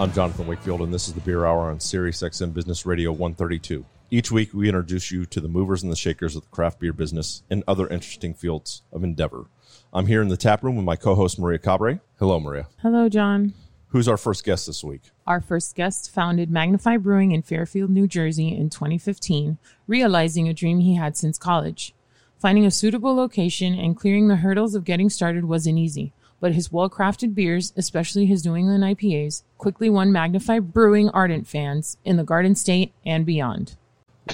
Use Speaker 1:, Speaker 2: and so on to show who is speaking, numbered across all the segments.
Speaker 1: I'm Jonathan Wakefield, and this is the Beer Hour on Sirius XM Business Radio 132. Each week, we introduce you to the movers and the shakers of the craft beer business and other interesting fields of endeavor. I'm here in the tap room with my co-host Maria Cabre. Hello, Maria.
Speaker 2: Hello, John.
Speaker 1: Who's our first guest this week?
Speaker 2: Our first guest founded Magnify Brewing in Fairfield, New Jersey in 2015, realizing a dream he had since college. Finding a suitable location and clearing the hurdles of getting started wasn't easy but his well crafted beers, especially his New England IPAs, quickly won Magnify Brewing ardent fans in the Garden State and beyond.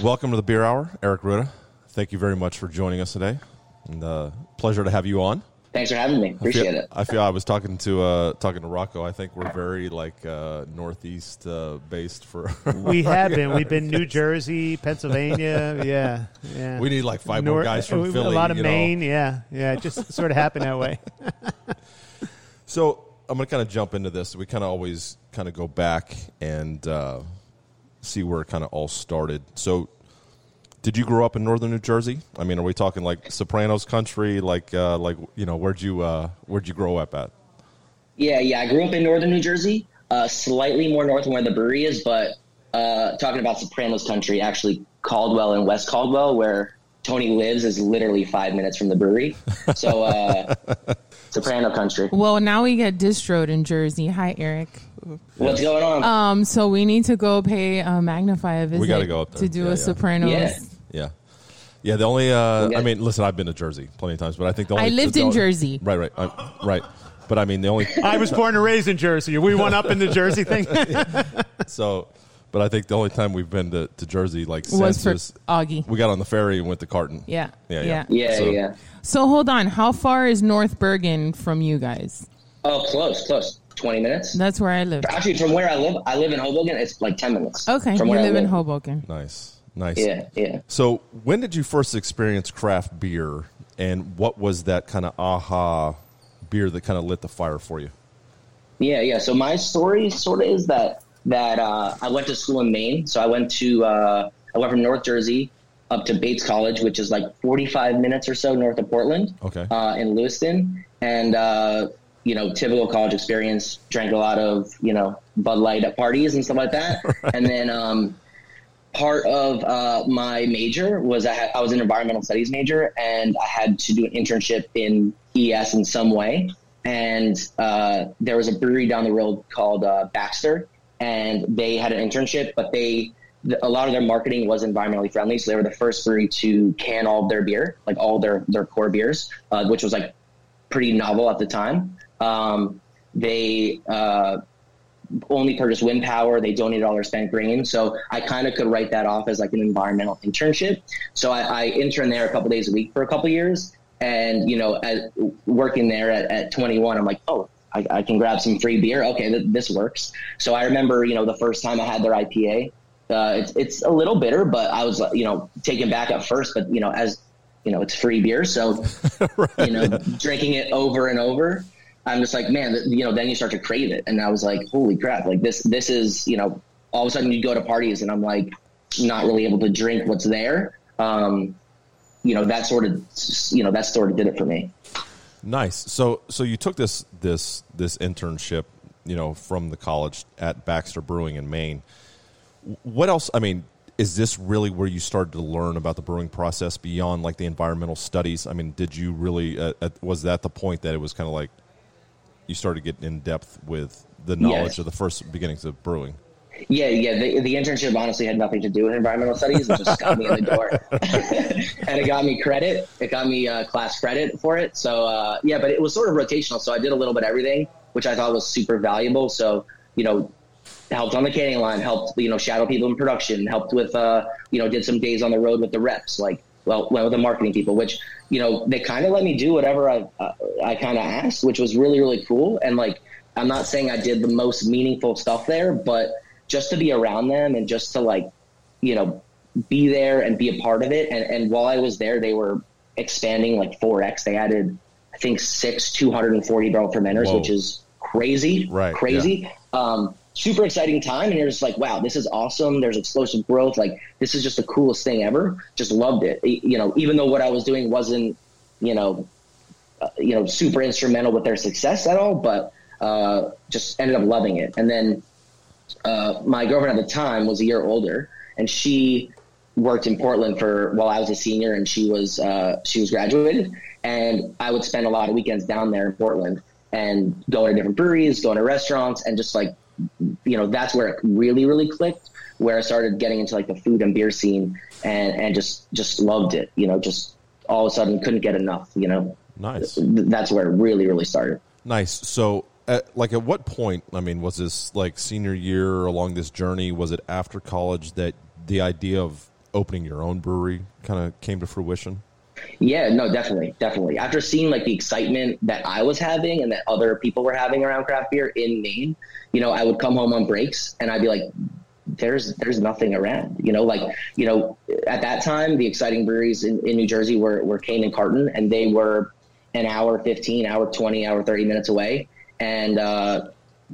Speaker 1: Welcome to the Beer Hour, Eric Ruta. Thank you very much for joining us today. And uh, pleasure to have you on.
Speaker 3: Thanks for having me. Appreciate
Speaker 1: I feel,
Speaker 3: it.
Speaker 1: I feel I was talking to uh, talking to Rocco. I think we're very like uh, northeast uh, based for.
Speaker 4: we have been. We've been New Jersey, Pennsylvania. Yeah, yeah.
Speaker 1: We need like five more guys from Philly.
Speaker 4: A lot of
Speaker 1: you
Speaker 4: Maine.
Speaker 1: know.
Speaker 4: Yeah, yeah. It just sort of happened that way.
Speaker 1: So I'm going to kind of jump into this. We kind of always kind of go back and uh, see where it kind of all started. So, did you grow up in northern New Jersey? I mean, are we talking like Sopranos country? Like, uh, like you know, where'd you uh, where'd you grow up at?
Speaker 3: Yeah, yeah. I grew up in northern New Jersey, uh, slightly more north than where the brewery is, but uh, talking about Sopranos country, actually Caldwell and West Caldwell, where Tony lives, is literally five minutes from the brewery. So, uh, Soprano country.
Speaker 2: Well, now we get distroed in Jersey. Hi, Eric.
Speaker 3: What's going on?
Speaker 2: Um, so we need to go pay uh, Magnify a visit.
Speaker 1: We gotta go up there.
Speaker 2: to do
Speaker 1: Yeah,
Speaker 2: a
Speaker 1: yeah.
Speaker 2: Sopranos.
Speaker 3: Yeah.
Speaker 1: Yeah, yeah. The only uh,
Speaker 3: We
Speaker 1: I mean, listen, I've been to Jersey plenty of times, but I think the only
Speaker 2: I lived
Speaker 1: the
Speaker 2: in
Speaker 1: only-
Speaker 2: Jersey.
Speaker 1: Right, right, I, right. But I mean, the only
Speaker 4: I was born and raised in Jersey. We went up in the Jersey thing.
Speaker 1: so. But I think the only time we've been to, to Jersey like since
Speaker 2: Was for
Speaker 1: is
Speaker 2: Augie.
Speaker 1: we got on the ferry and went to Carton.
Speaker 2: Yeah.
Speaker 1: Yeah, yeah.
Speaker 2: Yeah.
Speaker 3: yeah,
Speaker 1: so-
Speaker 3: yeah.
Speaker 2: So hold on. How far is North Bergen from you guys?
Speaker 3: Oh, close, close. Twenty minutes.
Speaker 2: That's where I live.
Speaker 3: Actually, from where I live, I live in Hoboken. It's like ten minutes.
Speaker 2: Okay,
Speaker 3: from
Speaker 2: you
Speaker 3: where I
Speaker 2: live in Hoboken.
Speaker 1: Nice, nice.
Speaker 3: Yeah, yeah.
Speaker 1: So, when did you first experience craft beer, and what was that kind of aha beer that kind of lit the fire for you?
Speaker 3: Yeah, yeah. So my story sort of is that that uh, I went to school in Maine. So I went to uh, I went from North Jersey up to Bates College, which is like 45 minutes or so north of Portland.
Speaker 1: Okay.
Speaker 3: Uh, in Lewiston, and uh, you know, typical college experience. Drank a lot of you know Bud Light at parties and stuff like that. And then um, part of uh, my major was I, had, I was an environmental studies major, and I had to do an internship in ES in some way. And uh, there was a brewery down the road called uh, Baxter, and they had an internship, but they a lot of their marketing was environmentally friendly, so they were the first brewery to can all of their beer, like all their their core beers, uh, which was like pretty novel at the time. Um, they uh, only purchased wind power. They donated all their spent grain. So I kind of could write that off as like an environmental internship. So I, I interned there a couple days a week for a couple years. And, you know, working there at, at 21, I'm like, oh, I, I can grab some free beer. Okay, th- this works. So I remember, you know, the first time I had their IPA, uh, it's, it's a little bitter, but I was, you know, taken back at first. But, you know, as, you know, it's free beer. So, you know, drinking it over and over. I'm just like, man, th- you know, then you start to crave it. And I was like, holy crap, like this, this is, you know, all of a sudden you go to parties and I'm like, not really able to drink what's there. Um, you know, that sort of, you know, that sort of did it for me.
Speaker 1: Nice. So, so you took this this this internship, you know, from the college at Baxter Brewing in Maine. What else? I mean, is this really where you started to learn about the brewing process beyond like the environmental studies? I mean, did you really? Uh, was that the point that it was kind of like you started getting in depth with the knowledge
Speaker 3: Yes.
Speaker 1: of the first beginnings of brewing?
Speaker 3: Yeah, yeah. The, the internship honestly had nothing to do with environmental studies. It just got me in the door, and it got me credit. It got me uh, class credit for it. So uh, yeah, but it was sort of rotational. So I did a little bit of everything, which I thought was super valuable. So you know, helped on the canning line, helped you know shadow people in production, helped with uh, you know did some days on the road with the reps, like well went with the marketing people, which you know they kind of let me do whatever I uh, I kind of asked, which was really really cool. And like I'm not saying I did the most meaningful stuff there, but just to be around them and just to like you know, be there and be a part of it. And, and while I was there, they were expanding like 4X. They added, I think, six 240 barrel fermenters,
Speaker 1: Whoa.
Speaker 3: which is crazy,
Speaker 1: Right,
Speaker 3: crazy. Um, super exciting time. And you're just like, wow, this is awesome. There's explosive growth. Like, this is just the coolest thing ever. Just loved it. You know, even though what I was doing wasn't, you know, uh, you know, super instrumental with their success at all, but uh, just ended up loving it. And then uh, my girlfriend at the time was a year older, and she worked in Portland for while I was a senior, and she was uh, she was graduated, and I would spend a lot of weekends down there in Portland and going to different breweries, going to restaurants, and just like you know that's where it really really clicked. Where I started getting into like the food and beer scene, and and just just loved it. You know, just all of a sudden couldn't get enough. You know,
Speaker 1: Nice.
Speaker 3: That's where it really really started.
Speaker 1: Nice. So, at, like, at what point? I mean, was this like senior year along this journey? Was it after college that the idea of opening your own brewery kind of came to fruition?
Speaker 3: Yeah, no, definitely, definitely. After seeing like the excitement that I was having and that other people were having around craft beer in Maine, you know, I would come home on breaks and I'd be like, "There's, there's nothing around." You know, like, you know, at that time, the exciting breweries in, in New Jersey were were Kane and Carton, and they were an hour, fifteen, hour, twenty, hour, thirty minutes away, and uh,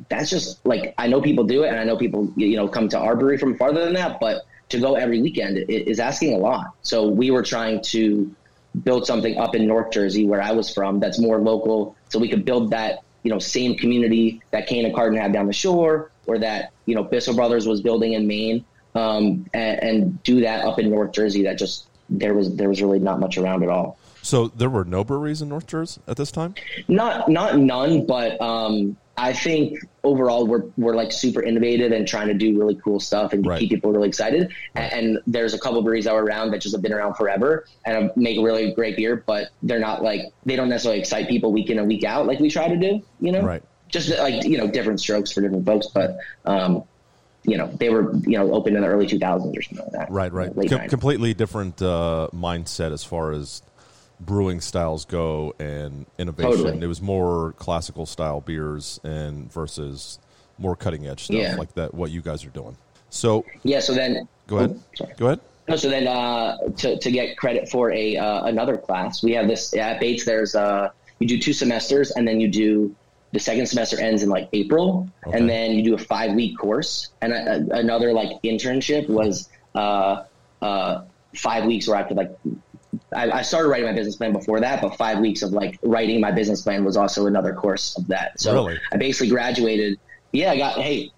Speaker 3: that's just like I know people do it, and I know people you know come to our brewery from farther than that, but to go every weekend is asking a lot. So we were trying to build something up in North Jersey, where I was from, that's more local, so we could build that you know same community that Kane and Carton had down the shore, or that you know Bissell Brothers was building in Maine, um, and, and do that up in North Jersey. That just there was there was really not much around at all.
Speaker 1: So, there were no breweries in North Jersey at this time.
Speaker 3: Not not none, but um, I think overall we're we're like super innovative and trying to do really cool stuff and
Speaker 1: Right.
Speaker 3: keep people really excited. And, and there's a couple breweries that were around that just have been around forever and make really great beer, but they're not like they don't necessarily excite people week in and week out like we try to do. You know,
Speaker 1: Right.
Speaker 3: Just like you know, different strokes for different folks, but. Um, you know, they were, you know, open in the early 2000s or something like that.
Speaker 1: Right, right. Com- completely different uh, mindset as far as brewing styles go and innovation.
Speaker 3: Totally.
Speaker 1: It was more classical style beers and versus more cutting edge stuff
Speaker 3: Yeah.
Speaker 1: like that. What you guys are doing. So,
Speaker 3: Yeah. So then,
Speaker 1: go ahead.
Speaker 3: Oh.
Speaker 1: Go ahead.
Speaker 3: No, so then uh, to to get credit for a uh, another class, we have this at Bates. There's uh, you do two semesters, and then you do the second semester ends in like April,
Speaker 1: Okay.
Speaker 3: and then you do a five week course, and a, a- another like internship was uh, uh, five weeks where I could like. I, I started writing my business plan before that, but five weeks of like writing my business plan was also another course of that. So
Speaker 1: Really?
Speaker 3: I basically graduated. Yeah, I got hey,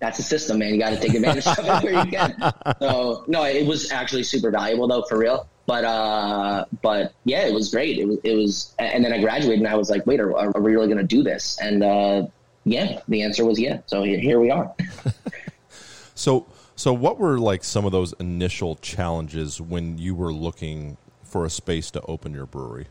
Speaker 3: that's a system, man. You got to take advantage of it where you can. So no, it was actually super valuable though, for real. But uh, but yeah, it was great. It was it was, and then I graduated, and I was like, wait, are, are we really going to do this? And uh, yeah, the answer was yeah. So here, here we are.
Speaker 1: So, so what were like some of those initial challenges when you were looking for a space to open your brewery?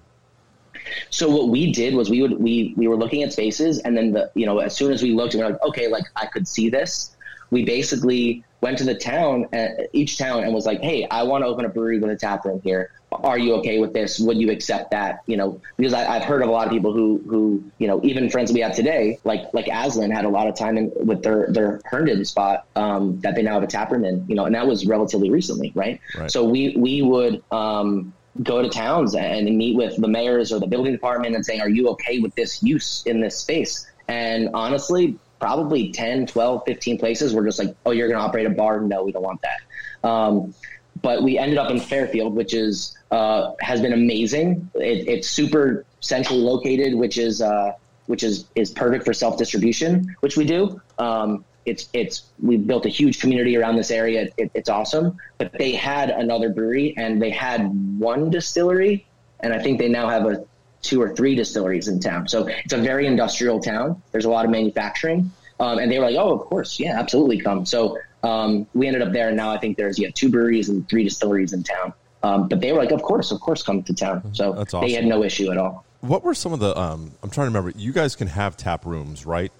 Speaker 3: So what we did was we would we we were looking at spaces, and then the you know as soon as we looked, we were like, okay, like I could see this. We basically went to the town, uh, each town, and was like, hey, I want to open a brewery with a tap room here. Are you okay with this? Would you accept that? You know, because I, I've heard of a lot of people who who you know even friends we have today, like like Aslin had a lot of time in, with their their Herndon spot um, that they now have a tap room in. You know, and that was relatively recently, right?
Speaker 1: Right.
Speaker 3: So we we would um, go to towns and meet with the mayors or the building department and saying, are you okay with this use in this space? And honestly, probably 10, 12, 15 places were just like, oh, you're going to operate a bar? No, we don't want that. Um, but we ended up in Fairfield, which is uh, has been amazing. It, it's super centrally located, which is uh, which is is perfect for self distribution, which we do. Um, it's it's we've built a huge community around this area. It, it's awesome. But they had another brewery and they had one distillery, and I think they now have a two or three distilleries in town. So it's a very industrial town. There's a lot of manufacturing, um, and they were like, "Oh, of course, yeah, absolutely, come." So um, we ended up there, and now I think there's yeah two breweries and three distilleries in town. Um, but they were like, "Of course, of course, come to town." So
Speaker 1: That's
Speaker 3: they had no issue at all.
Speaker 1: What were some of the? Um, I'm trying to remember. You guys can have tap rooms, right?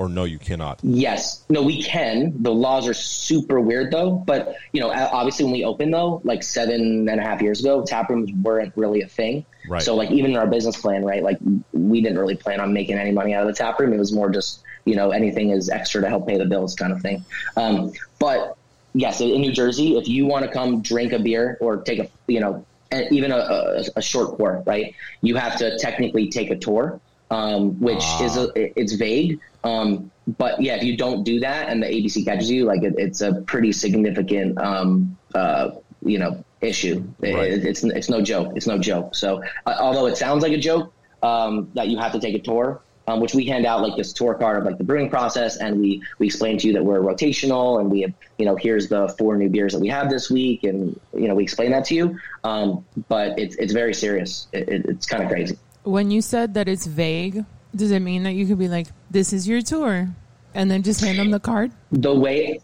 Speaker 1: Or no, you cannot.
Speaker 3: Yes. No, we can. The laws are super weird though. But, you know, obviously when we opened though, like seven and a half years ago, tap rooms weren't really a thing.
Speaker 1: Right.
Speaker 3: So like even in our business plan, right, like we didn't really plan on making any money out of the tap room. It was more just, you know, anything is extra to help pay the bills kind of thing. Um, but yes, in New Jersey, if you want to come drink a beer or take a, you know, even a, a, a short pour, right? You have to technically take a tour, um, which ah. is a, it's vague. Um, but yeah, if you don't do that and the ABC catches you, like it, it's a pretty significant, um, uh, you know, issue. Right. It, it's it's no joke. It's no joke. So uh, although it sounds like a joke um, that you have to take a tour, um, which we hand out like this tour card of like the brewing process, and we we explain to you that we're rotational, and we have you know here's the four new beers that we have this week, and you know we explain that to you. Um, but it's it's very serious. It, it, it's kind of crazy.
Speaker 2: When you said that it's vague, does it mean that you could be like, "This is your tour," and then just hand them the card?
Speaker 3: The way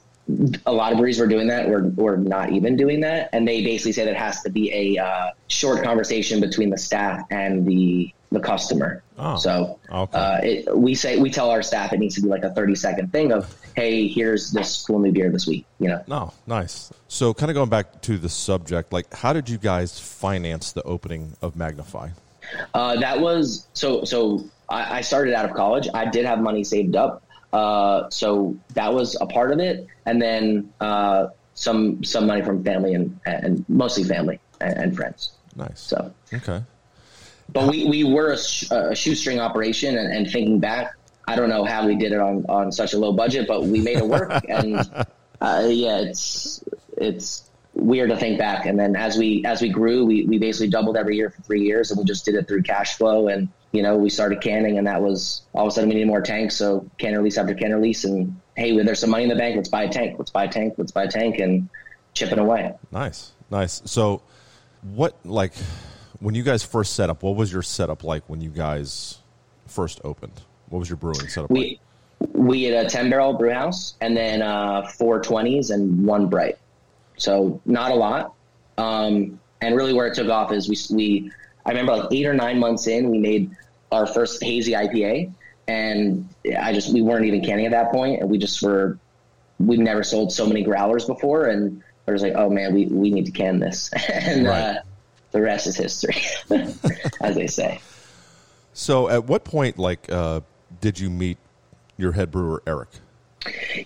Speaker 3: a lot of breweries were doing that or, or not even doing that and they basically say that it has to be a uh, short conversation between the staff and the the customer oh, so okay. uh, it, we say we tell our staff it needs to be like a 30 second thing of hey here's this cool new beer this week you know
Speaker 1: no oh, nice so kind of going back to the subject like how did you guys finance the opening of magnify
Speaker 3: uh, that was so so I, I started out of college i did have money saved up uh, so that was a part of it, and then uh, some some money from family and and mostly family and, and friends.
Speaker 1: Nice.
Speaker 3: So
Speaker 1: okay,
Speaker 3: but we, we were a, sh- a shoestring operation, and, and, thinking back, I don't know how we did it on on such a low budget, but we made it work. and uh, yeah, it's it's weird to think back. And then as we as we grew, we we basically doubled every year for three years, and we just did it through cash flow and you know, we started canning and that was all of a sudden we needed more tanks. So can release after can release and hey, there's some money in the bank. Let's buy a tank. Let's buy a tank. Let's buy a tank and chipping away.
Speaker 1: Nice. Nice. So what, like when you guys first set up, what was your setup like when you guys first opened? What was your brewing setup
Speaker 3: we,
Speaker 1: like?
Speaker 3: We had a 10 barrel brew house and then uh, four 20s and one bright. So not a lot. Um, and really where it took off is we, we, I remember like eight or nine months in, we made our first hazy IPA, and I just we weren't even canning at that point, and we just were we've never sold so many growlers before, and I was like, oh man, we we need to can this, and right. uh, the rest is history, as they say.
Speaker 1: So, at what point, like, uh, did you meet your head brewer Eric?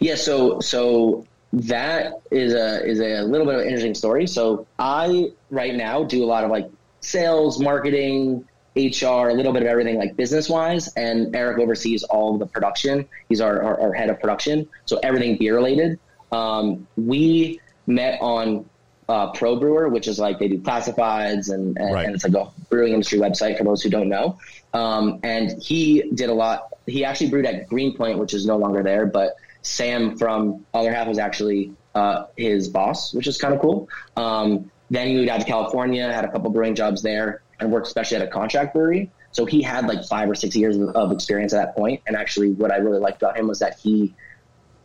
Speaker 3: Yeah, so so that is a is a little bit of an interesting story. So I right now do a lot of like sales, marketing, HR, a little bit of everything like business wise. And Eric oversees all the production. He's our, our, our head of production. So everything beer related. Um, we met on uh, Pro Brewer, which is like they do classifieds and, and, right. and, it's like a brewing industry website for those who don't know. Um, and he did a lot. He actually brewed at Greenpoint, which is no longer there, but Sam from Other Half was actually uh, his boss, which is kind of cool. Um, then he moved out to California, had a couple brewing jobs there and worked especially at a contract brewery. So he had like five or six years of experience at that point. And actually, what I really liked about him was that he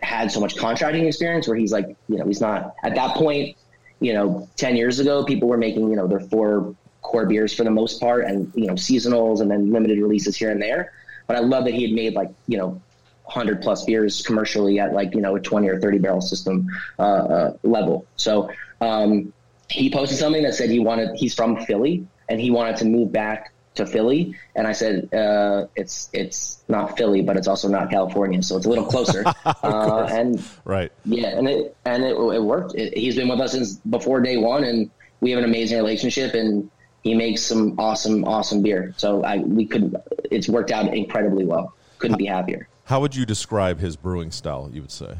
Speaker 3: had so much contracting experience where he's like, you know, he's not at that point, you know, 10 years ago, people were making, you know, their four core beers for the most part and, you know, seasonals and then limited releases here and there. But I love that he had made like, you know, 100 plus beers commercially at like, you know, a 20 or 30 barrel system uh, uh, level. So um, he posted something that said he wanted, he's from Philly and he wanted to move back to Philly, and I said uh, it's it's not Philly, but it's also not California, so it's a little closer. uh, and
Speaker 1: right,
Speaker 3: yeah, and it and it, it worked. It, he's been with us since before day one, and we have an amazing relationship, and he makes some awesome, awesome beer. So I we could it's worked out incredibly well. Couldn't be happier.
Speaker 1: How would you describe his brewing style? You would say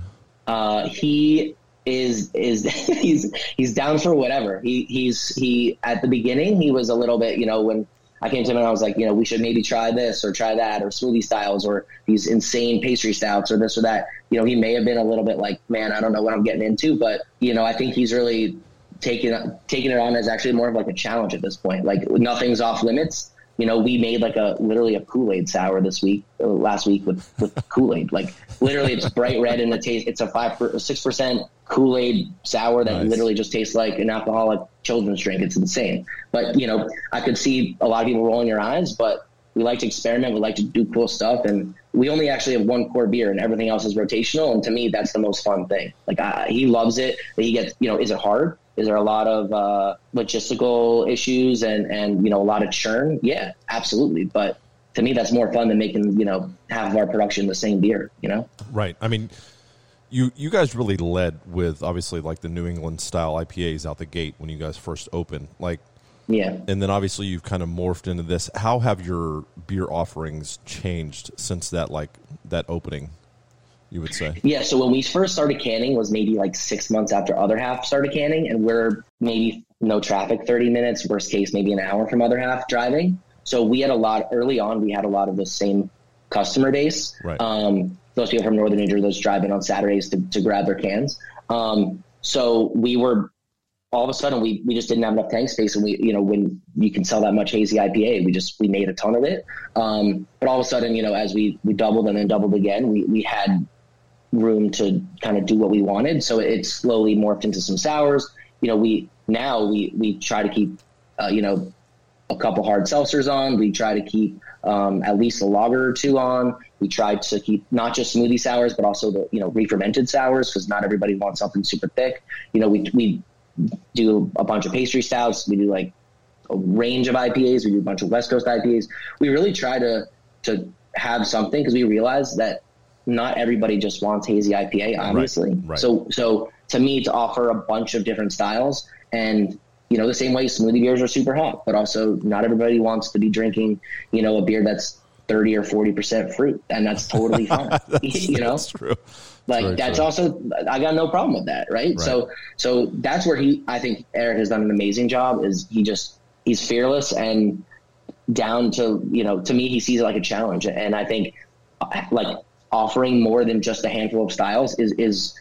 Speaker 3: uh, he is is he's he's down for whatever. He he's he at the beginning he was a little bit you know when I came to him and I was like you know we should maybe try this or try that or smoothie styles or these insane pastry stouts or this or that. You know he may have been a little bit like man I don't know what I'm getting into, but you know I think he's really taking taking it on as actually more of like a challenge at this point. Like nothing's off limits you know, we made like a literally a Kool Aid sour this week, uh, last week with, with Kool Aid. Like literally, it's bright red in the taste. It's a five six percent Kool Aid sour that nice. literally just tastes like an alcoholic children's drink. It's insane. But you know, I could see a lot of people rolling their eyes, but we like to experiment. We like to do cool stuff, and we only actually have one core beer, and everything else is rotational. And to me, that's the most fun thing. Like I, he loves it. He gets, you know, is it hard? Is there a lot of uh, logistical issues and and you know a lot of churn? Yeah, absolutely. But to me, that's more fun than making you know half of our production the same beer. You know,
Speaker 1: right? I mean, you you guys really led with obviously like the New England style IPAs out the gate when you guys first opened. Like
Speaker 3: Yeah.
Speaker 1: and then obviously you've kind of morphed into this. How have your beer offerings changed since that like that opening? You would say.
Speaker 3: Yeah, so when we first started canning was maybe like six months after other half started canning, and we're maybe no traffic, thirty minutes, worst case maybe an hour from other half driving. So we had a lot early on. We had a lot of the same customer base.
Speaker 1: Right.
Speaker 3: Um, those people from northern New Jersey, those drive in on Saturdays to, to grab their cans. Um, so we were all of a sudden we, we just didn't have enough tank space and we you know when you can sell that much hazy IPA we just we made a ton of it um, but all of a sudden you know as we we doubled and then doubled again we we had room to kind of do what we wanted so it slowly morphed into some sours you know we now we we try to keep uh, you know a couple hard seltzers on we try to keep um, at least a lager or two on we try to keep not just smoothie sours but also the you know re-fermented sours because not everybody wants something super thick you know we we do a bunch of pastry stouts. We do like a range of IPAs. We do a bunch of West Coast IPAs. We really try to to have something because we realize that not everybody just wants hazy IPA, obviously.
Speaker 1: right.
Speaker 3: So so to me, to offer a bunch of different styles and you know the same way smoothie beers are super hot, but also not everybody wants to be drinking you know a beer that's thirty or forty percent fruit, and that's totally fine. you know,
Speaker 1: That's true.
Speaker 3: like
Speaker 1: very
Speaker 3: that's
Speaker 1: true.
Speaker 3: also I got no problem with that, right? So so that's where he I think Eric has done an amazing job is he just he's fearless and down to you know to me he sees it like a challenge and I think like offering more than just a handful of styles is is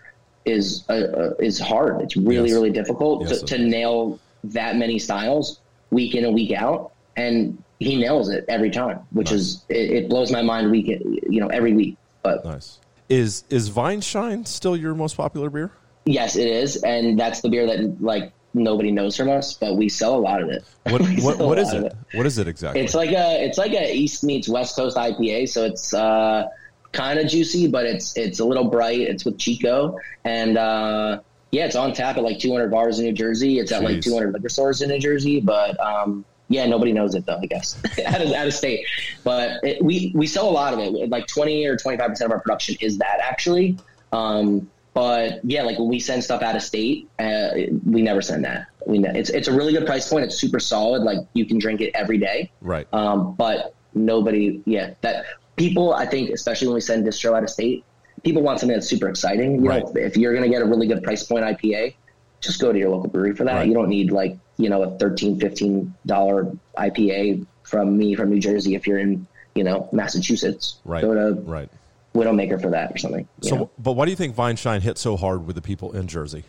Speaker 3: is uh, uh, is hard. It's really
Speaker 1: Yes.
Speaker 3: really difficult
Speaker 1: Yes,
Speaker 3: to, to nail that many styles week in and week out and he nails it every time, which is it, it blows my mind week you know every week. But
Speaker 1: Nice. Is is Vine Shine still your most popular beer?
Speaker 3: Yes, it is, and that's the beer that like nobody knows from us, but we sell a lot of it.
Speaker 1: What what, what is
Speaker 3: of
Speaker 1: it? What is it exactly?
Speaker 3: It's like a it's like a East meets West Coast IPA, so it's uh, kind of juicy, but it's it's a little bright. It's with Chico, and uh, yeah, it's on tap at like 200 bars in New Jersey. It's at like 200 liquor stores in New Jersey, but um, yeah, nobody knows it though. I guess out of out of state, but it, we we sell a lot of it. Like 20 or 25 percent of our production is that actually. Um, but yeah, like when we send stuff out of state, uh, we never send that. We ne- it's it's a really good price point. It's super solid. Like you can drink it every day.
Speaker 1: right.
Speaker 3: Um, but nobody, yeah, that people, I think, especially when we send distro out of state, people want something that's super exciting. You know,
Speaker 1: Right.
Speaker 3: if you're going to get a really good price point IPA, just go to your local brewery for that.
Speaker 1: Right.
Speaker 3: You don't need like, you know, a 13 $15 IPA from me from New Jersey if you're in, you know, Massachusetts.
Speaker 1: Right.
Speaker 3: Go to
Speaker 1: right.
Speaker 3: Widowmaker for that or something.
Speaker 1: So,
Speaker 3: know?
Speaker 1: but why do you think Vine Shine hit so hard with the people in Jersey?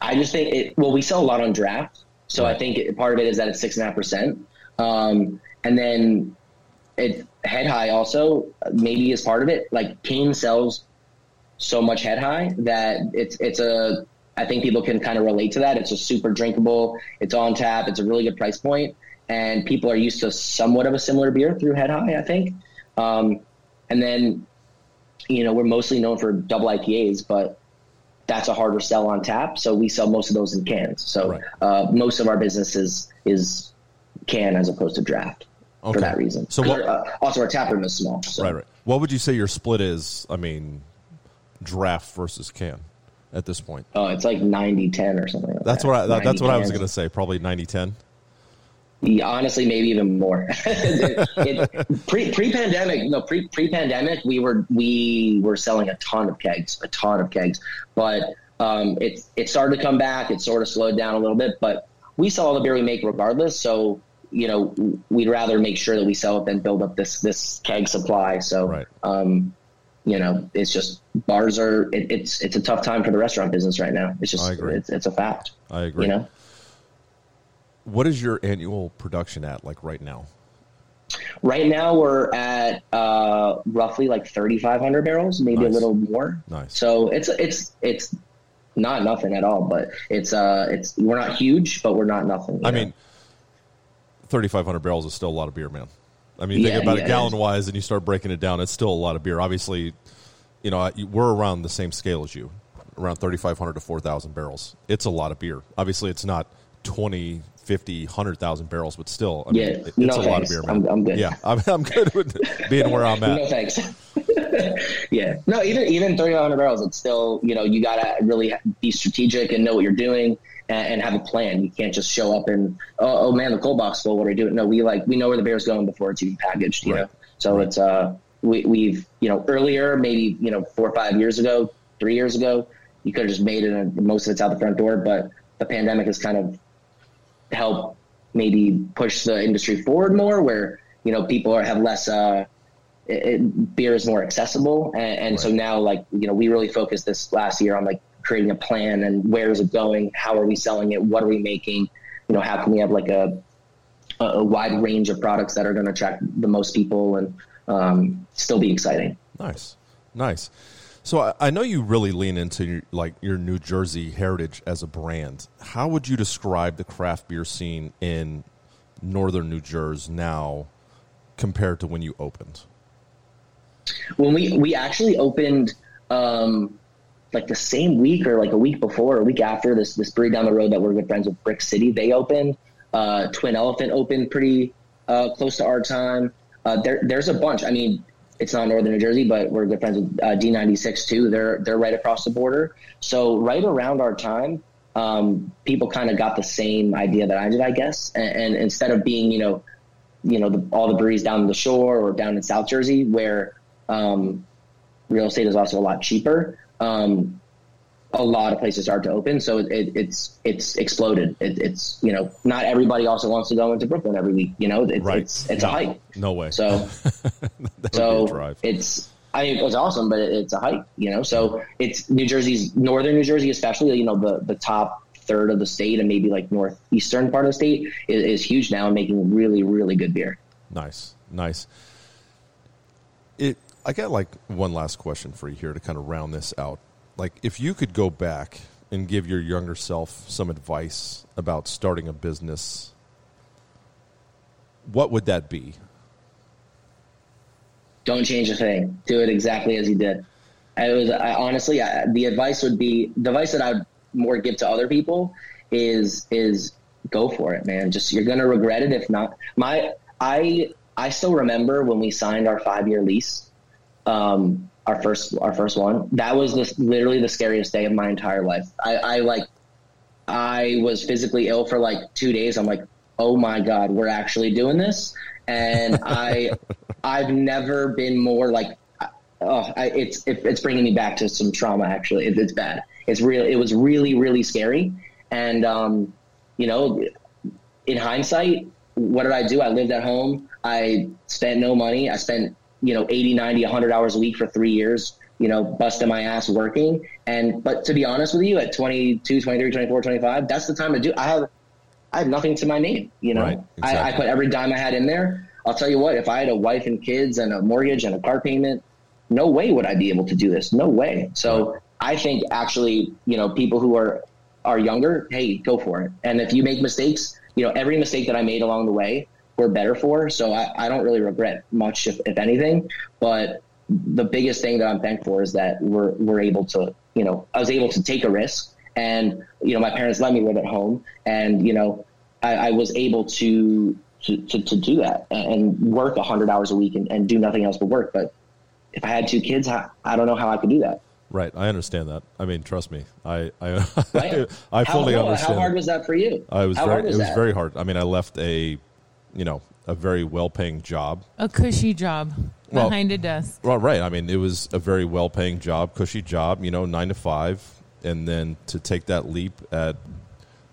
Speaker 3: I just think it. Well, we sell a lot on draft, so
Speaker 1: Right.
Speaker 3: I think it, part of it is that it's six and a half percent, um, and then it head high also maybe is part of it. Like Kane sells so much head high that it's it's a. I think people can kind of relate to that. It's a super drinkable. It's on tap. It's a really good price point, and people are used to somewhat of a similar beer through head high. I think, um, and then you know we're mostly known for double IPAs, but that's a harder sell on tap. So we sell most of those in cans. So
Speaker 1: Right.
Speaker 3: uh, most of our business is is can as opposed to draft
Speaker 1: Okay.
Speaker 3: for that reason.
Speaker 1: So what-
Speaker 3: uh, also our tap room is small. So.
Speaker 1: Right, right. What would you say your split is? I mean, draft versus can at this point.
Speaker 3: Oh, it's like 90-10 or something. Like
Speaker 1: That's
Speaker 3: that.
Speaker 1: what I, that, that's what I was going to say. Probably 90-10.
Speaker 3: Yeah, honestly, maybe even more. it, it, pre pre pandemic, no pre pre pandemic, we were we were selling a ton of kegs, a ton of kegs, but um, it it started to come back. It sort of slowed down a little bit, but we sell all the beer we make regardless. So you know, we'd rather make sure that we sell it than build up this this keg supply. So
Speaker 1: Right.
Speaker 3: um, you know, it's just bars are it, it's it's a tough time for the restaurant business right now. It's just. It's, it's a fact.
Speaker 1: I agree.
Speaker 3: You know.
Speaker 1: What is your annual production at like right now?
Speaker 3: Right now we're at uh, roughly like 3,500 barrels, maybe
Speaker 1: Nice.
Speaker 3: a little more.
Speaker 1: Nice.
Speaker 3: So it's it's it's not nothing at all, but it's uh it's we're not huge, but we're not nothing.
Speaker 1: I
Speaker 3: know?
Speaker 1: mean, 3,500 barrels is still a lot of beer, man. I mean,
Speaker 3: Yeah,
Speaker 1: think about
Speaker 3: yeah,
Speaker 1: it gallon
Speaker 3: is.
Speaker 1: wise, and you start breaking it down. It's still a lot of beer. Obviously, you know, we're around the same scale as you, around 3,500 to 4,000 barrels. It's a lot of beer. Obviously, it's not 20, 50, 100,000 barrels, but still, I
Speaker 3: Yeah,
Speaker 1: mean, it- it's
Speaker 3: no
Speaker 1: a lot of beer, man.
Speaker 3: I'm- I'm good.
Speaker 1: Yeah, I'm, I'm good with being where I'm
Speaker 3: No
Speaker 1: at.
Speaker 3: thanks. yeah. No, even even 300 barrels, it's still you know you gotta really be strategic and know what you're doing and, and have a plan. You can't just show up and oh, oh man, the cold box full. What are we doing? No, we like we know where the beer's going before it's even packaged. You
Speaker 1: Right.
Speaker 3: know, so it's uh we we've you know earlier maybe you know four or five years ago, three years ago, you could have just made it and most of it's out the front door, but the pandemic has kind of helped maybe push the industry forward more where you know people are, have less uh it, it, beer is more accessible. And, and so now like you know we really focused this last year on like creating a plan and where is it going? How are we selling it? What are we making? You know how can we have like a a, a wide range of products that are going to attract the most people and um, still be exciting.
Speaker 1: Nice, nice. So I, I know you really lean into your, like your New Jersey heritage as a brand. How would you describe the craft beer scene in northern New Jersey now compared to when you opened?
Speaker 3: When we we actually opened um like the same week or like a week before or a week after this this brewery down the road that we're good friends with brick city they opened uh twin elephant opened pretty uh close to our time. Uh there there's a bunch. I mean it's not northern new jersey but we're good friends with uh, d96 too. They're they're right across the border. So right around our time um people kind of got the same idea that i did i guess. And, and instead of being you know you know the, all the breweries down the shore or down in south jersey where um, real estate is also a lot cheaper. Um, a lot of places start to open, so it, it's it's exploded. It, it's you know not everybody also wants to go into Brooklyn every week. You know, it,
Speaker 1: Right.
Speaker 3: it's it's
Speaker 1: No.
Speaker 3: a hike.
Speaker 1: No way.
Speaker 3: So
Speaker 1: That would be a
Speaker 3: so it's I mean it's awesome, but it, it's a hike. You know, so it's New Jersey's northern New Jersey, especially you know the the top third of the state and maybe like northeastern part of the state is, is huge now and making really really good beer.
Speaker 1: Nice, nice. It. I got like one last question for you here to kind of round this out. Like, if you could go back and give your younger self some advice about starting a business, what would that be?
Speaker 3: don't change a thing. Do it exactly as you did. I was I, honestly I, the advice would be the advice that I would more give to other people is is go for it, man. Just you're gonna regret it if not. My I I still remember when we signed our five year lease, um, our first our first one. That was the, literally the scariest day of my entire life. I, I like I was physically ill for like two days. I'm like, oh my god, we're actually doing this, and I I've never been more like oh, I, it's it, it's bringing me back to some trauma. Actually, it, it's bad. It's real. It was really really scary, and um, you know, in hindsight, what did I do? I lived at home. I spent no money. I spent you know 80, 90, 100 hours a week for three years. You know, busting my ass working. And but to be honest with you, at 22, 23, 24, 25, that's the time to do. I have I have nothing to my name. You know,
Speaker 1: Right,
Speaker 3: I, I put every dime I had in there. I'll tell you what, if I had a wife and kids and a mortgage and a car payment, no way would I be able to do this. No way. So I think actually, you know, people who are are younger, hey, go for it. And if you make mistakes, you know, every mistake that I made along the way, we're better for. So I, I don't really regret much, if, if anything. But the biggest thing that I'm thankful for is that we're we're able to, you know, I was able to take a risk, and you know, my parents let me live at home, and you know, I, I was able to to, to, to do that and work 100 hours a week and, and do nothing else but work. But if I had two kids, I, I don't know how I could do that.
Speaker 1: Right, I understand that. I mean, trust me, I I,
Speaker 3: Right?
Speaker 1: I fully
Speaker 3: no,
Speaker 1: understand.
Speaker 3: How hard was that for you?
Speaker 1: I was
Speaker 3: how
Speaker 1: very it was
Speaker 3: that?
Speaker 1: very hard. I mean, I left a you know a very well paying job.
Speaker 2: A cushy job
Speaker 1: Well-
Speaker 2: behind a desk.
Speaker 1: Well, right. I mean, it was a very well paying job, cushy job. You know, nine to five, and then to take that leap at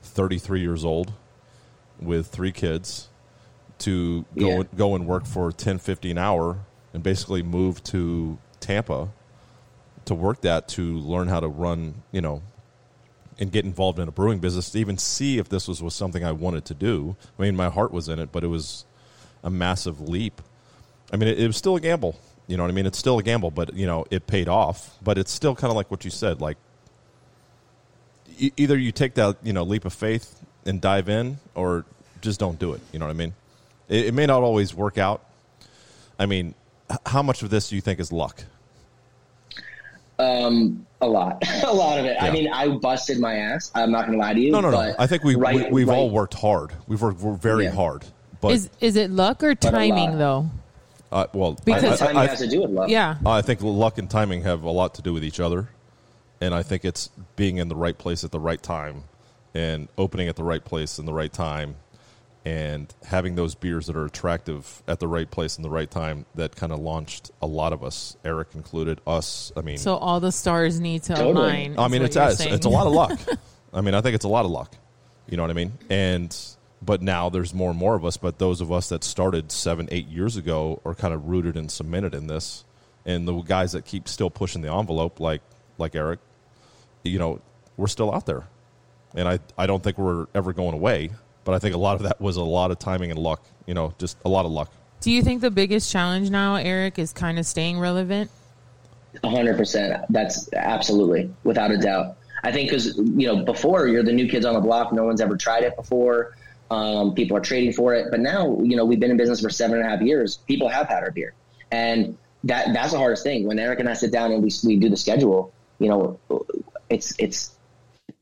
Speaker 1: thirty three years old with three kids to go
Speaker 3: Yeah.
Speaker 1: go and work for ten fifty an hour and basically move to Tampa to work that to learn how to run. You know. And get involved in a brewing business to even see if this was, was something I wanted to do. I mean, my heart was in it, but it was a massive leap. I mean, it, it was still a gamble. You know what I mean? It's still a gamble, but you know, it paid off. But it's still kind of like what you said. Like, e- either you take that you know leap of faith and dive in, or just don't do it. You know what I mean? It, it may not always work out. I mean, h- how much of this do you think is luck?
Speaker 3: Um, a lot, a lot of it. I mean, I busted my ass. I'm not gonna lie to you.
Speaker 1: No, no, no. I think we,
Speaker 3: right-
Speaker 1: we we've all worked hard. We've worked we're very
Speaker 3: Yeah.
Speaker 1: hard. But
Speaker 2: Is is it luck or timing though?
Speaker 1: uh, well,
Speaker 2: Because-
Speaker 1: I,
Speaker 3: Timing
Speaker 1: I,
Speaker 3: has to do with luck.
Speaker 2: Yeah.
Speaker 1: I think luck and timing have a lot to do with each other, and I think it's being in the right place at the right time, and opening at the right place in the right time, and having those beers that are attractive at the right place in the right time. That kind of launched a lot of us, Eric included, us. I mean,
Speaker 2: So all the stars need to
Speaker 3: Totally.
Speaker 2: align.
Speaker 1: I mean, it's it's, it's a lot of luck. I mean, I think it's a lot of luck. You know what I mean? And but now there's more and more of us. But those of us that started seven, eight years ago are kind of rooted and cemented in this. And the guys that keep still pushing the envelope, like like Eric, you know, we're still out there. And I I don't think we're ever going away. But I think a lot of that was a lot of timing and luck. You know, just a lot of luck.
Speaker 2: Do you think the biggest challenge now, Eric, is kind of staying relevant?
Speaker 3: A hundred percent. That's absolutely without a doubt. I think because you know before you're the new kids on the block. No one's ever tried it before. Um, people are trading for it, but now you know we've been in business for seven and a half years. People have had our beer, and that that's the hardest thing. When Eric and I sit down and we we do the schedule, you know, it's it's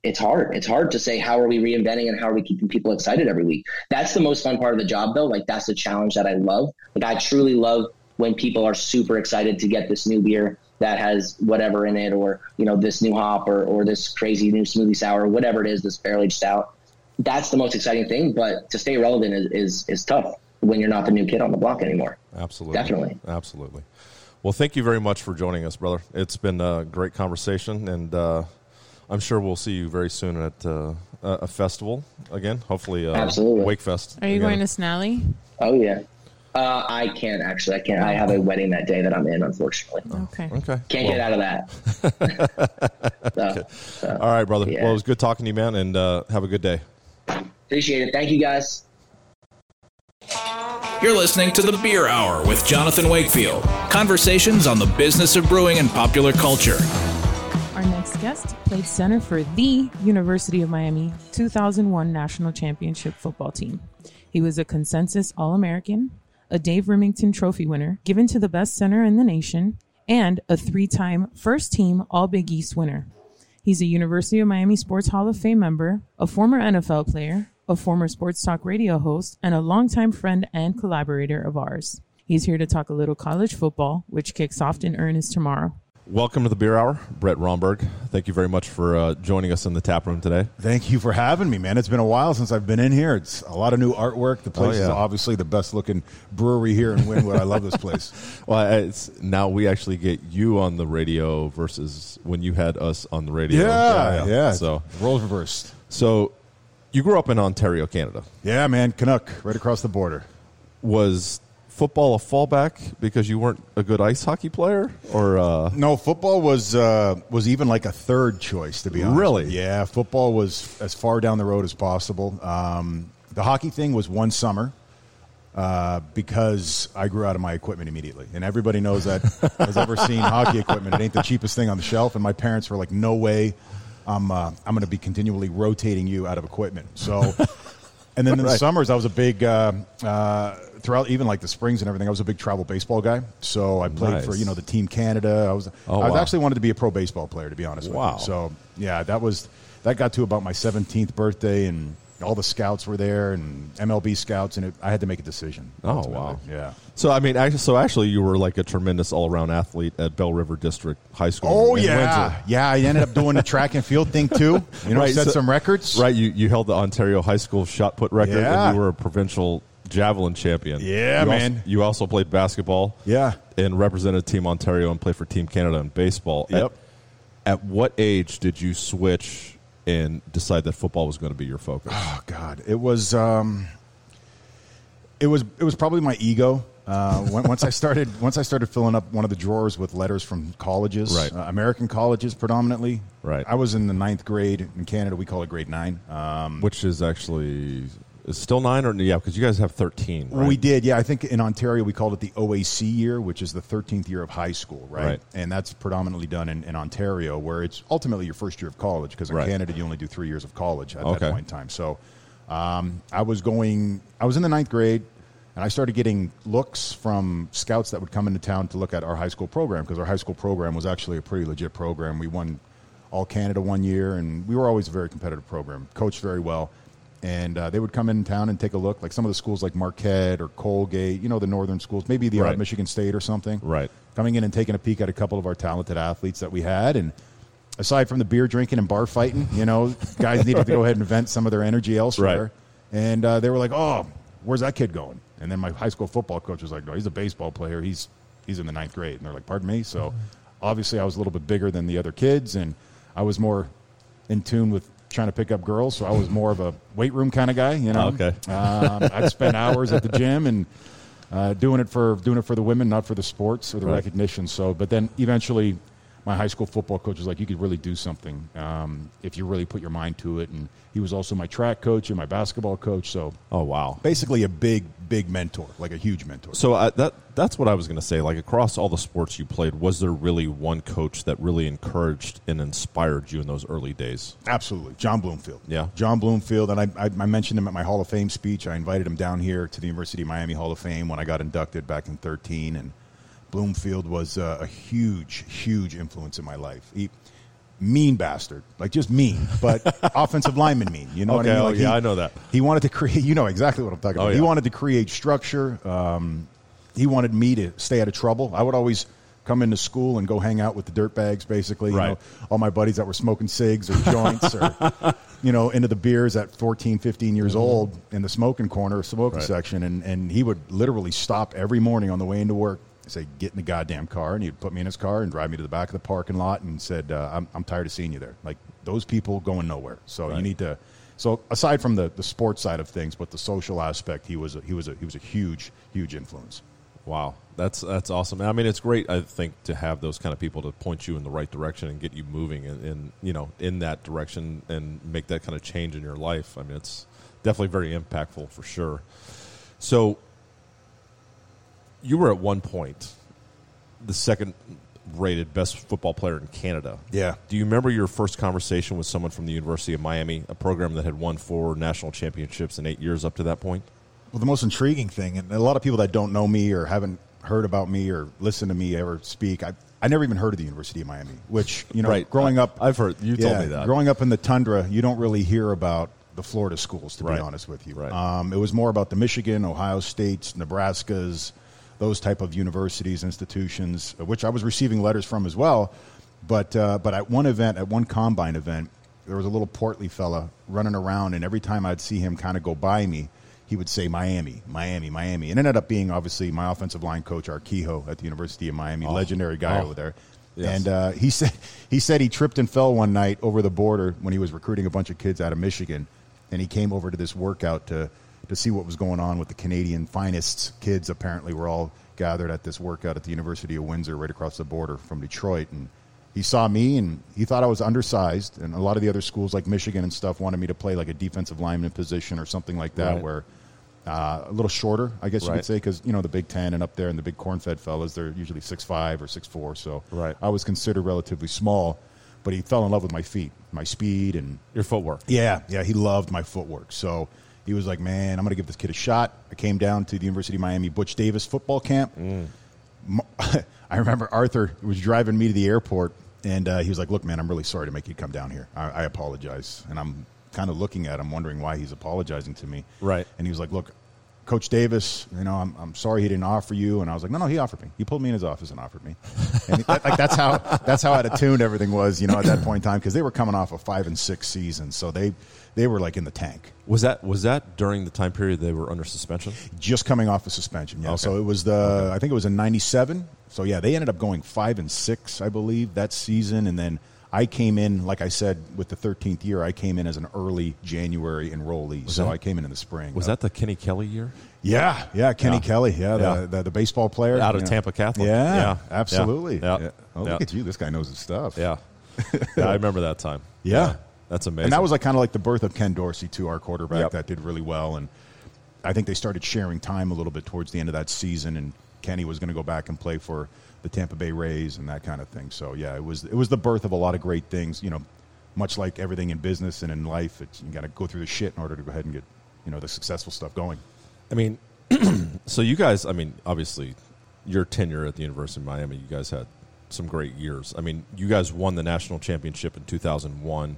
Speaker 3: it's hard. It's hard to say how are we reinventing and how are we keeping people excited every week. That's the most fun part of the job, though. Like that's the challenge that I love. Like I truly love when people are super excited to get this new beer that has whatever in it, or you know this new hop, or or this crazy new smoothie sour, or whatever it is, this barrel aged stout. That's the most exciting thing. But to stay relevant is, is is tough when you're not the new kid on the block anymore.
Speaker 1: Absolutely.
Speaker 3: Definitely.
Speaker 1: Absolutely. Well, thank you very much for joining us, brother. It's been a great conversation, and uh, I'm sure we'll see you very soon at uh, a a festival again. Hopefully, uh,
Speaker 3: Absolutely.
Speaker 1: Wakefest.
Speaker 2: Are you
Speaker 1: again.
Speaker 2: going to Snally?
Speaker 3: Oh yeah. Uh, I can't actually. I can't. I have a wedding that day that I'm in, unfortunately.
Speaker 2: Okay.
Speaker 1: Okay.
Speaker 3: Can't
Speaker 1: Well,
Speaker 3: get out of that. so, so,
Speaker 1: All right, brother.
Speaker 3: Yeah.
Speaker 1: Well, it was good talking to you, man, and uh, have a good day.
Speaker 3: appreciate it. Thank you guys.
Speaker 5: You're listening to the Beer Hour with Jonathan Wakefield. Conversations on the business of brewing and popular culture.
Speaker 2: Guest played center for the University of Miami 2001 National Championship football team. He was a consensus All American, a Dave Rimington Trophy winner, given to the best center in the nation, and a three time first team All Big East winner. He's a University of Miami Sports Hall of Fame member, a former NFL player, a former sports talk radio host, and a longtime friend and collaborator of ours. He's here to talk a little college football, which kicks off in earnest tomorrow.
Speaker 1: Welcome to the Beer Hour, Brett Romberg. Thank you very much for uh, joining us in the tap room today.
Speaker 6: Thank you for having me, man. It's been a while since I've been in here. It's a lot of new artwork. The place
Speaker 1: Oh, yeah.
Speaker 6: is obviously the best looking brewery here in Wynwood. I love this place.
Speaker 1: Well, it's now we actually get you on the radio versus when you had us on the radio.
Speaker 6: Yeah, yeah.
Speaker 1: So,
Speaker 6: roles reversed.
Speaker 1: so you grew up in Ontario, Canada.
Speaker 6: Yeah, man. Canuck, right across the border.
Speaker 1: Was football a fallback because you weren't a good ice hockey player, or uh,
Speaker 6: No, football was uh, was even like a third choice, to be honest.
Speaker 1: Really?
Speaker 6: Yeah, football was as far down the road as possible. Um, the hockey thing was one summer uh, because I grew out of my equipment immediately, and everybody knows that has ever seen hockey equipment. It ain't the cheapest thing on the shelf, and my parents were like, "No way, I'm uh, I'm going to be continually rotating you out of equipment." So. And then in the summers, I was a big uh, uh, throughout, even like the springs and everything. I was a big travel baseball guy, so I played
Speaker 1: Nice.
Speaker 6: for you know the Team Canada. I was
Speaker 1: Oh,
Speaker 6: I was
Speaker 1: wow.
Speaker 6: actually wanted to be a pro baseball player, to be honest with
Speaker 1: Wow.
Speaker 6: you. So yeah, that was that got to about my 17th birthday, and all the scouts were there, and MLB scouts, and it, I had to make a decision.
Speaker 1: Oh,
Speaker 6: ultimately.
Speaker 1: wow.
Speaker 6: yeah.
Speaker 1: so? I mean, actually, so actually, you were like a tremendous all-around athlete at Belle River District High School.
Speaker 6: Oh
Speaker 1: in
Speaker 6: yeah,
Speaker 1: Windsor.
Speaker 6: yeah. I ended up doing the track and field thing too. You know,
Speaker 1: Right,
Speaker 6: set
Speaker 1: so-
Speaker 6: some records.
Speaker 1: Right, you you held the Ontario High School shot put record,
Speaker 6: Yeah.
Speaker 1: and you were a provincial javelin champion.
Speaker 6: Yeah,
Speaker 1: You also-
Speaker 6: man.
Speaker 1: you also played basketball.
Speaker 6: Yeah.
Speaker 1: and represented Team Ontario and played for Team Canada in baseball.
Speaker 6: Yep.
Speaker 1: At, at what age did you switch and decide that football was going to be your focus?
Speaker 6: Oh God, it was um, it was it was probably my ego. Uh, once I started once I started filling up one of the drawers with letters from colleges,
Speaker 1: Right.
Speaker 6: uh, American colleges predominantly.
Speaker 1: Right.
Speaker 6: I was in the ninth grade in Canada. We call it grade nine. Um,
Speaker 1: Which is actually is still nine or yeah? Because you guys have thirteen. Right?
Speaker 6: We did, yeah. I think in Ontario we called it the OAC year, which is the 13th year of high school, right?
Speaker 1: Right.
Speaker 6: And that's predominantly done in, in Ontario, where it's ultimately your first year of college, because in
Speaker 1: Right.
Speaker 6: Canada you only do three years of college at
Speaker 1: Okay.
Speaker 6: that point in time. So um, I was going, I was in the ninth grade, And I started getting looks from scouts that would come into town to look at our high school program because our high school program was actually a pretty legit program. We won all Canada one year, and we were always a very competitive program, coached very well. And uh, they would come in town and take a look, like some of the schools like Marquette or Colgate, you know, the northern schools, maybe the
Speaker 1: Right.
Speaker 6: Michigan State or something.
Speaker 1: Right.
Speaker 6: Coming in and taking a peek at a couple of our talented athletes that we had. And aside from the beer drinking and bar fighting, you know, guys needed to go ahead and vent some of their energy elsewhere.
Speaker 1: Right.
Speaker 6: And uh, they were like, oh, where's that kid going? And then my high school football coach was like, no, he's a baseball player. He's, he's in the ninth grade. And they're like, pardon me? So obviously I was a little bit bigger than the other kids. And I was more in tune with trying to pick up girls. So I was more of a weight room kind of guy, you know?
Speaker 1: Okay.
Speaker 6: Um, I'd spend hours at the gym and uh, doing it for doing it for the women, not for the sports or the
Speaker 1: Right.
Speaker 6: recognition. So, but then eventually, my high school football coach was like, "You could really do something um, if you really put your mind to it." And he was also my track coach and my basketball coach. So,
Speaker 1: Oh wow.
Speaker 6: basically, a big, big mentor, like a huge mentor.
Speaker 1: So uh, that that's what I was going to say. Like across all the sports you played, was there really one coach that really encouraged and inspired you in those early days?
Speaker 6: Absolutely, John Bloomfield.
Speaker 1: Yeah.
Speaker 6: John Bloomfield, and I, I, I mentioned him at my Hall of Fame speech. I invited him down here to the University of Miami Hall of Fame when I got inducted back in '13, and Bloomfield was uh, a huge, huge influence in my life. He, mean bastard, like just mean, but offensive lineman mean. You know what I
Speaker 1: Okay,
Speaker 6: mean?
Speaker 1: oh, yeah,
Speaker 6: he-
Speaker 1: I know that.
Speaker 6: He wanted to create. You know exactly what I'm talking
Speaker 1: Oh,
Speaker 6: about. He wanted to create structure. Um, he wanted me to stay out of trouble. I would always come into school and go hang out with the dirtbags, basically. You
Speaker 1: Right.
Speaker 6: know, all my buddies that were smoking cigs or joints or, you know, into the beers at 14, 15 years old in the smoking corner, smoking
Speaker 1: Right.
Speaker 6: section. And, and he would literally stop every morning on the way into work, say, get in the goddamn car. And he'd put me in his car and drive me to the back of the parking lot and said, uh, I'm, I'm tired of seeing you there. Like, those people going nowhere. So you need to. So aside from the, the sports side of things, but the social aspect, he was a, he was a, he was a huge huge influence.
Speaker 1: Wow, that's that's awesome. I mean, it's great. I think to have those kind of people to point you in the right direction and get you moving in, in you know in that direction and make that kind of change in your life. I mean, it's definitely very impactful for sure. So, you were at one point the second rated best football player in Canada.
Speaker 6: Yeah.
Speaker 1: Do you remember your first conversation with someone from the University of Miami, a program that had won four national championships in eight years up to that point?
Speaker 6: Well, the most intriguing thing, and a lot of people that don't know me or haven't heard about me or listened to me ever speak, I, I never even heard of the University of Miami. Which you know,
Speaker 1: Right.
Speaker 6: growing up,
Speaker 1: I've heard- you told me that.
Speaker 6: Growing up in the tundra, you don't really hear about the Florida schools, to
Speaker 1: Right.
Speaker 6: be honest with you.
Speaker 1: Right.
Speaker 6: Um, it was more about the Michigan, Ohio States, Nebraskas, those type of universities, institutions, uh, which I was receiving letters from as well. But uh, but at one event, at one combine event, there was a little portly fella running around, and every time I'd see him kind of go by me, he would say Miami, Miami, Miami, and ended up being obviously my offensive line coach, Art Kehoe, at the University of Miami, legendary guy
Speaker 1: Oh.
Speaker 6: over there.
Speaker 1: Yes.
Speaker 6: And uh, he said he said he tripped and fell one night over the border when he was recruiting a bunch of kids out of Michigan, and he came over to this workout to to see what was going on with the Canadian finest kids. Apparently, were all gathered at this workout at the University of Windsor, right across the border from Detroit, and he saw me and he thought I was undersized, and a lot of the other schools like Michigan and stuff wanted me to play like a defensive lineman position or something like that,
Speaker 1: Right.
Speaker 6: where uh, a little shorter, I guess you could say, because you know the Big Ten and up there and the big corn-fed fellas, they're usually six five or six four. So
Speaker 1: Right.
Speaker 6: I was considered relatively small, but he fell in love with my feet, my speed, and
Speaker 1: Your footwork.
Speaker 6: yeah, yeah, he loved my footwork. So he was like, "Man, I'm going to give this kid a shot." I came down to the University of Miami Butch Davis football camp. I remember Arthur was driving me to the airport, and uh, he was like, "Look, man, I'm really sorry to make you come down here. I, I apologize." And I'm kind of looking at him, wondering why he's apologizing to me.
Speaker 1: Right.
Speaker 6: And he was like, "Look." Coach Davis, you know, I'm, I'm sorry he didn't offer you, and I was like, no, no, he offered me. He pulled me in his office and offered me, and he- like that's how that's how out of tune everything was, you know, at that point in time because they were coming off a five and six season, so they they were like in the tank.
Speaker 1: Was that was that during the time period they were under suspension?
Speaker 6: just coming off a suspension. Yeah.
Speaker 1: Okay.
Speaker 6: So it was the I think it was in '97. So yeah, they ended up going five and six, I believe, that season, and then I came in, like I said, with the 13th year. I came in as an early January enrollee, so
Speaker 1: that-
Speaker 6: I came in in the spring.
Speaker 1: Was
Speaker 6: Uh,
Speaker 1: that the Kenny Kelly year?
Speaker 6: Yeah, yeah, Kenny
Speaker 1: Yeah.
Speaker 6: Kelly, yeah,
Speaker 1: Yeah.
Speaker 6: The, the the baseball player
Speaker 1: Out of
Speaker 6: you know.
Speaker 1: Tampa Catholic.
Speaker 6: Yeah,
Speaker 1: Yeah.
Speaker 6: absolutely.
Speaker 1: Yeah.
Speaker 6: Oh, look at you! This guy knows his stuff.
Speaker 1: Yeah, yeah I remember that time.
Speaker 6: Yeah.
Speaker 1: that's amazing.
Speaker 6: And that was like kind of like the birth of Ken Dorsey, too, our quarterback
Speaker 1: Yep.
Speaker 6: that did really well. And I think they started sharing time a little bit towards the end of that season. And Kenny was going to go back and play for the Tampa Bay Rays and that kind of thing. So yeah, it was it was the birth of a lot of great things. You know, much like everything in business and in life, it's, you got to go through the shit in order to go ahead and get you know the successful stuff going.
Speaker 1: I mean, so you guys, I mean, obviously, your tenure at the University of Miami, you guys had some great years. I mean, you guys won the national championship in 2001.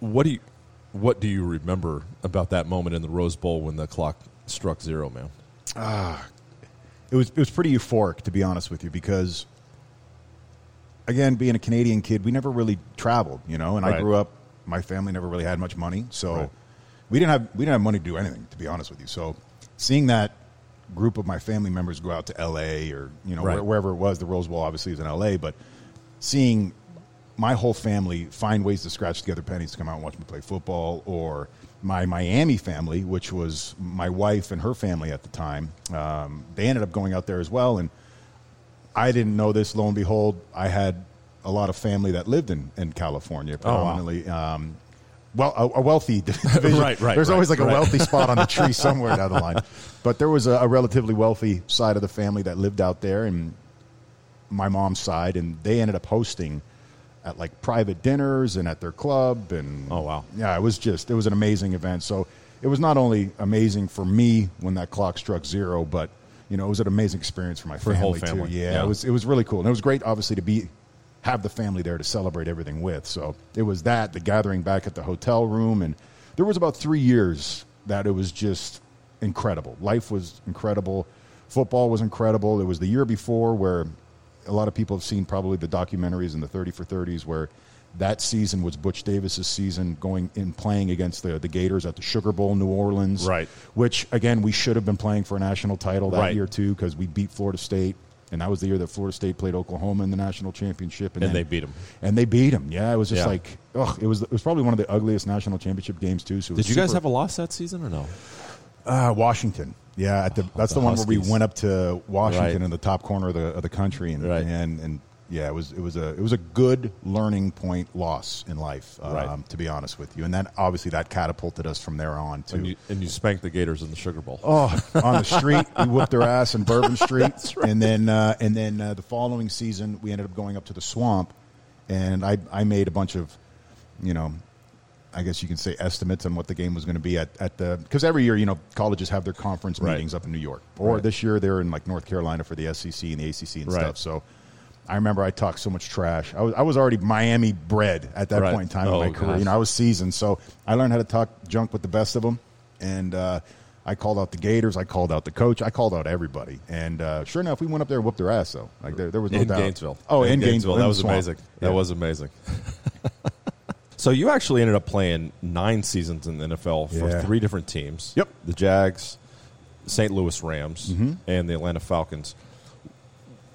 Speaker 1: What do you what do you remember about that moment in the Rose Bowl when the clock struck zero, man?
Speaker 6: Ah, it was it was pretty euphoric to be honest with you because again being a Canadian kid we never really traveled you know and I grew up my family never really had much money so
Speaker 1: Right.
Speaker 6: we didn't have we didn't have money to do anything to be honest with you so seeing that group of my family members go out to LA or you know
Speaker 1: Right.
Speaker 6: wherever it was the Rose Bowl obviously is in LA but seeing my whole family find ways to scratch together pennies to come out and watch me play football, or my Miami family, which was my wife and her family at the time, um, they ended up going out there as well. And I didn't know this. Lo and behold, I had a lot of family that lived in, in California,
Speaker 1: Oh, wow.
Speaker 6: predominantly. Um, well, a, a wealthy division.
Speaker 1: Right, right,
Speaker 6: There's
Speaker 1: right,
Speaker 6: always like a wealthy spot on the tree somewhere down the line. But there was a, a relatively wealthy side of the family that lived out there, and my mom's side, and they ended up hosting at like private dinners and at their club. And
Speaker 1: Oh, wow.
Speaker 6: yeah, it was just it was an amazing event. So it was not only amazing for me when that clock struck zero, but you know it was an amazing experience for my
Speaker 1: For
Speaker 6: family,
Speaker 1: whole family,
Speaker 6: too. Yeah,
Speaker 1: yeah.
Speaker 6: it was it was really cool, and it was great, obviously, to be have the family there to celebrate everything with. So it was that the gathering back at the hotel room, and there was about three years that it was just incredible. Life was incredible. Football was incredible. It was the year before where a lot of people have seen probably the documentaries in the 30 for 30s where that season was Butch Davis's season going in playing against the, the Gators at the Sugar Bowl, New Orleans.
Speaker 1: Right.
Speaker 6: Which, again, we should have been playing for a national title that
Speaker 1: Right.
Speaker 6: year, too, because we beat Florida State. And that was the year that Florida State played Oklahoma in the national championship.
Speaker 1: And
Speaker 6: then-
Speaker 1: they beat them.
Speaker 6: And they beat them. Yeah, it was just
Speaker 1: Yeah.
Speaker 6: like, ugh, it was, it was probably one of the ugliest national championship games, too. So
Speaker 1: Did you guys have a loss that season or no?
Speaker 6: uh, Washington. Yeah, at the, that's
Speaker 1: the
Speaker 6: the, one where we went up to Washington
Speaker 1: Right.
Speaker 6: in the top corner of the of the country, and
Speaker 1: Right.
Speaker 6: and and yeah, it was it was a it was a good learning point loss in life, um,
Speaker 1: Right.
Speaker 6: to be honest with you. And then obviously that catapulted us from there on to
Speaker 1: And you, and you spanked the Gators in the Sugar Bowl.
Speaker 6: oh on the street we whooped their ass in Bourbon Street, and then uh, and then uh, the following season we ended up going up to the swamp, and I I made a bunch of you know I guess you can say estimates on what the game was going to be at, at the because every year you know colleges have their conference
Speaker 1: Right.
Speaker 6: meetings up in New York or
Speaker 1: Right.
Speaker 6: this year they're in like North Carolina for the SEC and the ACC and
Speaker 1: Right.
Speaker 6: stuff. So I remember I talked so much trash. I was I was already Miami bred at that point in time
Speaker 1: Oh,
Speaker 6: in my career.
Speaker 1: gosh.
Speaker 6: You know I was seasoned, so I learned how to talk junk with the best of them, and. Uh, I called out the Gators. I called out the coach. I called out everybody. And uh, sure enough, we went up there and whooped their ass. Though, like there, there was no
Speaker 1: in
Speaker 6: doubt.
Speaker 1: Gainesville.
Speaker 6: Oh, in, Gainesville. in
Speaker 1: That was amazing. That
Speaker 6: Yeah.
Speaker 1: was amazing. so you actually ended up playing nine seasons in the NFL for
Speaker 6: Yeah.
Speaker 1: three different teams.
Speaker 6: Yep.
Speaker 1: The Jags, St. Louis Rams,
Speaker 6: Mm-hmm.
Speaker 1: and the Atlanta Falcons.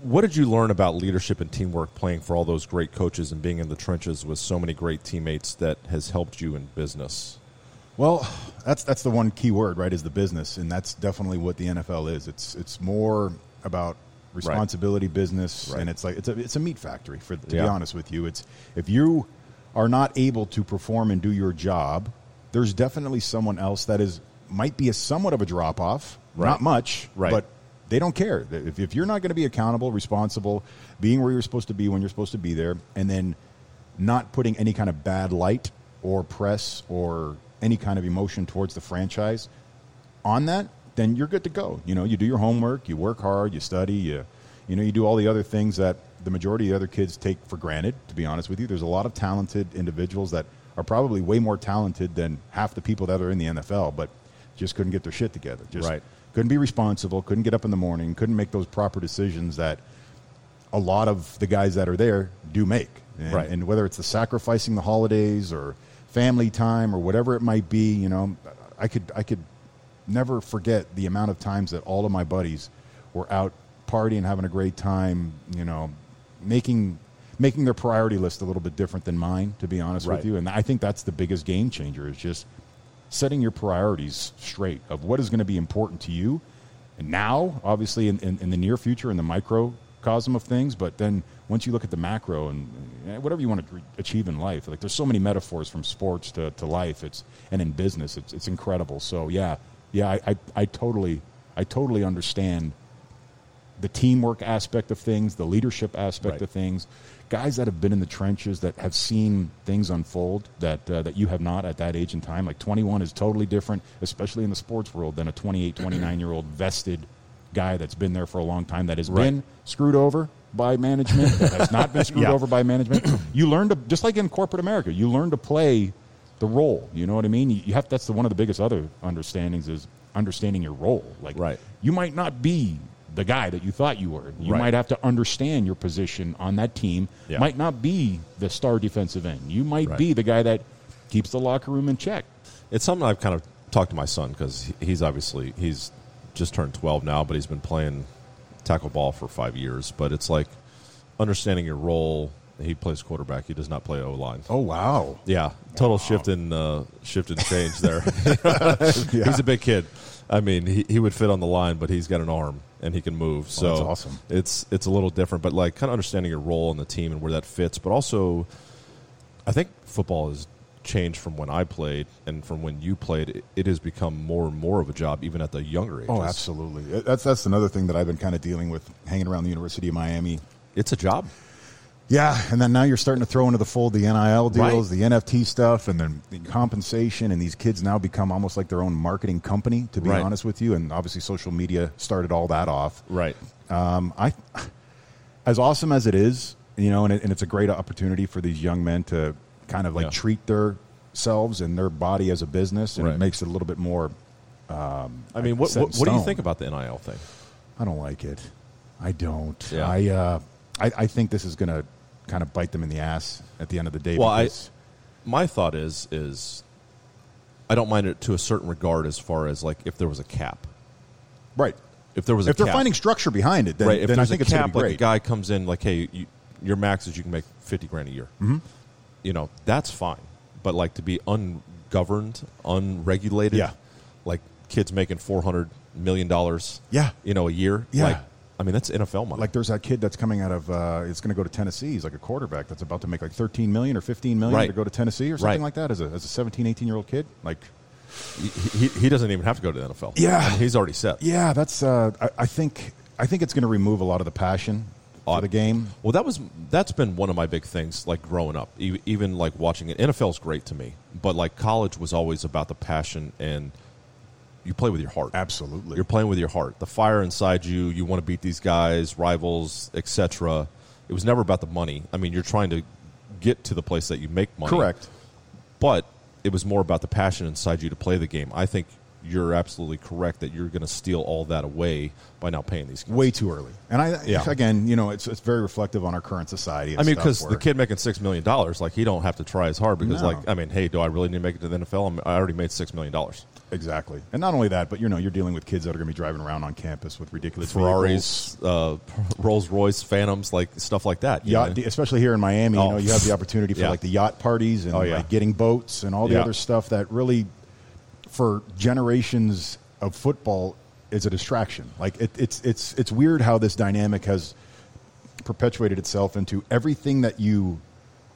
Speaker 1: What did you learn about leadership and teamwork playing for all those great coaches and being in the trenches with so many great teammates that has helped you in business?
Speaker 6: Well, that's that's the one key word, right? Is the business, and that's definitely what the NFL is. It's it's more about responsibility, business,
Speaker 1: Right.
Speaker 6: and it's like it's a it's a meat factory. For to
Speaker 1: Yeah.
Speaker 6: be honest with you, it's if you are not able to perform and do your job, there's definitely someone else that is might be a somewhat of a drop off,
Speaker 1: Right.
Speaker 6: not much,
Speaker 1: Right.
Speaker 6: but they don't care. If, if you're not going to be accountable, responsible, being where you're supposed to be when you're supposed to be there, and then not putting any kind of bad light or press or any kind of emotion towards the franchise on that, then you're good to go. You know, you do your homework, you work hard, you study, you you know, you do all the other things that the majority of the other kids take for granted, to be honest with you. There's a lot of talented individuals that are probably way more talented than half the people that are in the NFL, but just couldn't get their shit together. Just
Speaker 1: Right.
Speaker 6: couldn't be responsible, couldn't get up in the morning, couldn't make those proper decisions that a lot of the guys that are there do make. And,
Speaker 1: Right.
Speaker 6: and whether it's the sacrificing the holidays or family time or whatever it might be, you know, I could I could never forget the amount of times that all of my buddies were out partying, having a great time, you know, making making their priority list a little bit different than mine, to be honest
Speaker 1: Right.
Speaker 6: with you. And I think that's the biggest game changer is just setting your priorities straight of what is going to be important to you and now obviously in, in, in the near future in the microcosm of things but then once you look at the macro and whatever you want to achieve in life like there's so many metaphors from sports to, to life it's and in business it's, it's incredible so yeah yeah I, I, I totally i totally understand the teamwork aspect of things, the leadership aspect
Speaker 1: Right.
Speaker 6: of things. Guys that have been in the trenches that have seen things unfold that uh, that you have not at that age and time. Like 21 is totally different, especially in the sports world, than a 28, 29 year old vested guy that's been there for a long time that has
Speaker 1: Right.
Speaker 6: been screwed over by management, that has not been screwed
Speaker 1: Yeah.
Speaker 6: over by management. You learn to just like in corporate America, you learn to play the role. You know what I mean? You you have that's the, one of the biggest other understandings is understanding your role. Like
Speaker 1: Right.
Speaker 6: you might not be the guy that you thought you were. You
Speaker 1: Right.
Speaker 6: might have to understand your position on that team.
Speaker 1: Yeah.
Speaker 6: Might not be the star defensive end. You might
Speaker 1: Right.
Speaker 6: be the guy that keeps the locker room in check.
Speaker 1: It's something I've kind of talked to my son because he's obviously he's just turned 12 now, but he's been playing tackle ball for five years. But it's like understanding your role. He plays quarterback. He does not play O line.
Speaker 6: Oh wow.
Speaker 1: Yeah, total shift in uh, shift in change there. He's a big kid. I mean, he, he would fit on the line, but he's got an arm and he can move. Oh, so
Speaker 6: that's awesome.
Speaker 1: It's it's a little different, but like kind of understanding your role in the team and where that fits. But also, I think football has changed from when I played and from when you played. It, it has become more and more of a job, even at the younger oh, ages.
Speaker 6: Oh, absolutely. That's that's another thing that I've been kind of dealing with hanging around the University of Miami.
Speaker 1: It's a job.
Speaker 6: Yeah, and then now you're starting to throw into the fold the NIL deals,
Speaker 1: Right.
Speaker 6: the NFT stuff, and then the compensation, and these kids now become almost like their own marketing company. To be
Speaker 1: Right.
Speaker 6: honest with you, and obviously social media started all that off.
Speaker 1: Right.
Speaker 6: Um, I, as awesome as it is, you know, and, it, and it's a great opportunity for these young men to kind of like
Speaker 1: Yeah.
Speaker 6: treat themselves and their body as a business, and
Speaker 1: Right.
Speaker 6: it makes it a little bit more.
Speaker 1: I mean, what what, what do you think about the NIL thing?
Speaker 6: I don't like it. I don't.
Speaker 1: Yeah.
Speaker 6: I, uh, I I think this is going to kind of bite them in the ass at the end of the day.
Speaker 1: Well, I, my thought is is I don't mind it to a certain regard as far as like if there was a cap.
Speaker 6: right.
Speaker 1: If there was a
Speaker 6: If they're
Speaker 1: cap,
Speaker 6: finding structure behind it, then,
Speaker 1: right, if
Speaker 6: then I think
Speaker 1: a
Speaker 6: it's going to
Speaker 1: cap, like a guy comes in like, hey, you, your max is you can make fifty grand a year. Mm-hmm. You know, that's fine. But like to be ungoverned, unregulated,
Speaker 6: Yeah.
Speaker 1: like kids making four hundred million dollars,
Speaker 6: Yeah.
Speaker 1: you know, a year,
Speaker 6: Yeah.
Speaker 1: like I mean, that's NFL money.
Speaker 6: like there's that kid that's coming out of uh, it's going to go to Tennessee. He's like a quarterback that's about to make like 13 million or 15 million
Speaker 1: Right.
Speaker 6: to go to Tennessee or something
Speaker 1: Right.
Speaker 6: like that as a as a 17, 18 year old kid. Like
Speaker 1: he, he, he doesn't even have to go to the NFL.
Speaker 6: Yeah.
Speaker 1: I mean, he's already set.
Speaker 6: yeah, that's uh, I, I think I think it's going to remove a lot of the passion for the game.
Speaker 1: Well, that was that's been one of my big things, like growing up. Even like watching it, NFL's great to me, but like college was always about the passion and you play with your heart.
Speaker 6: Absolutely.
Speaker 1: you're playing with your heart. The fire inside you. You want to beat these guys, rivals, etc. It was never about the money. I mean, you're trying to get to the place that you make money.
Speaker 6: Correct.
Speaker 1: but it was more about the passion inside you to play the game. I think you're absolutely correct that you're going to steal all that away by now paying these. Guys.
Speaker 6: Way too early. And I
Speaker 1: Yeah.
Speaker 6: again, you know, it's it's very reflective on our current society.
Speaker 1: I mean, because the kid making six million dollars, like he don't have to try as hard because,
Speaker 6: No.
Speaker 1: like, I mean, hey, do I really need to make it to the NFL? I'm, I already made six million dollars.
Speaker 6: Exactly. And not only that, but you know, you're dealing with kids that are going to be driving around on campus with ridiculous
Speaker 1: Ferraris, uh, Rolls Royce, Phantoms, like stuff like that. you
Speaker 6: Yacht,
Speaker 1: know?
Speaker 6: especially here in Miami, you
Speaker 1: Oh.
Speaker 6: know, you have the opportunity for
Speaker 1: Yeah.
Speaker 6: like the yacht parties and
Speaker 1: Oh, yeah.
Speaker 6: like getting boats and all the
Speaker 1: Yeah.
Speaker 6: other stuff that really, for generations of football, is a distraction. Like it, it's it's it's weird how this dynamic has perpetuated itself into everything that you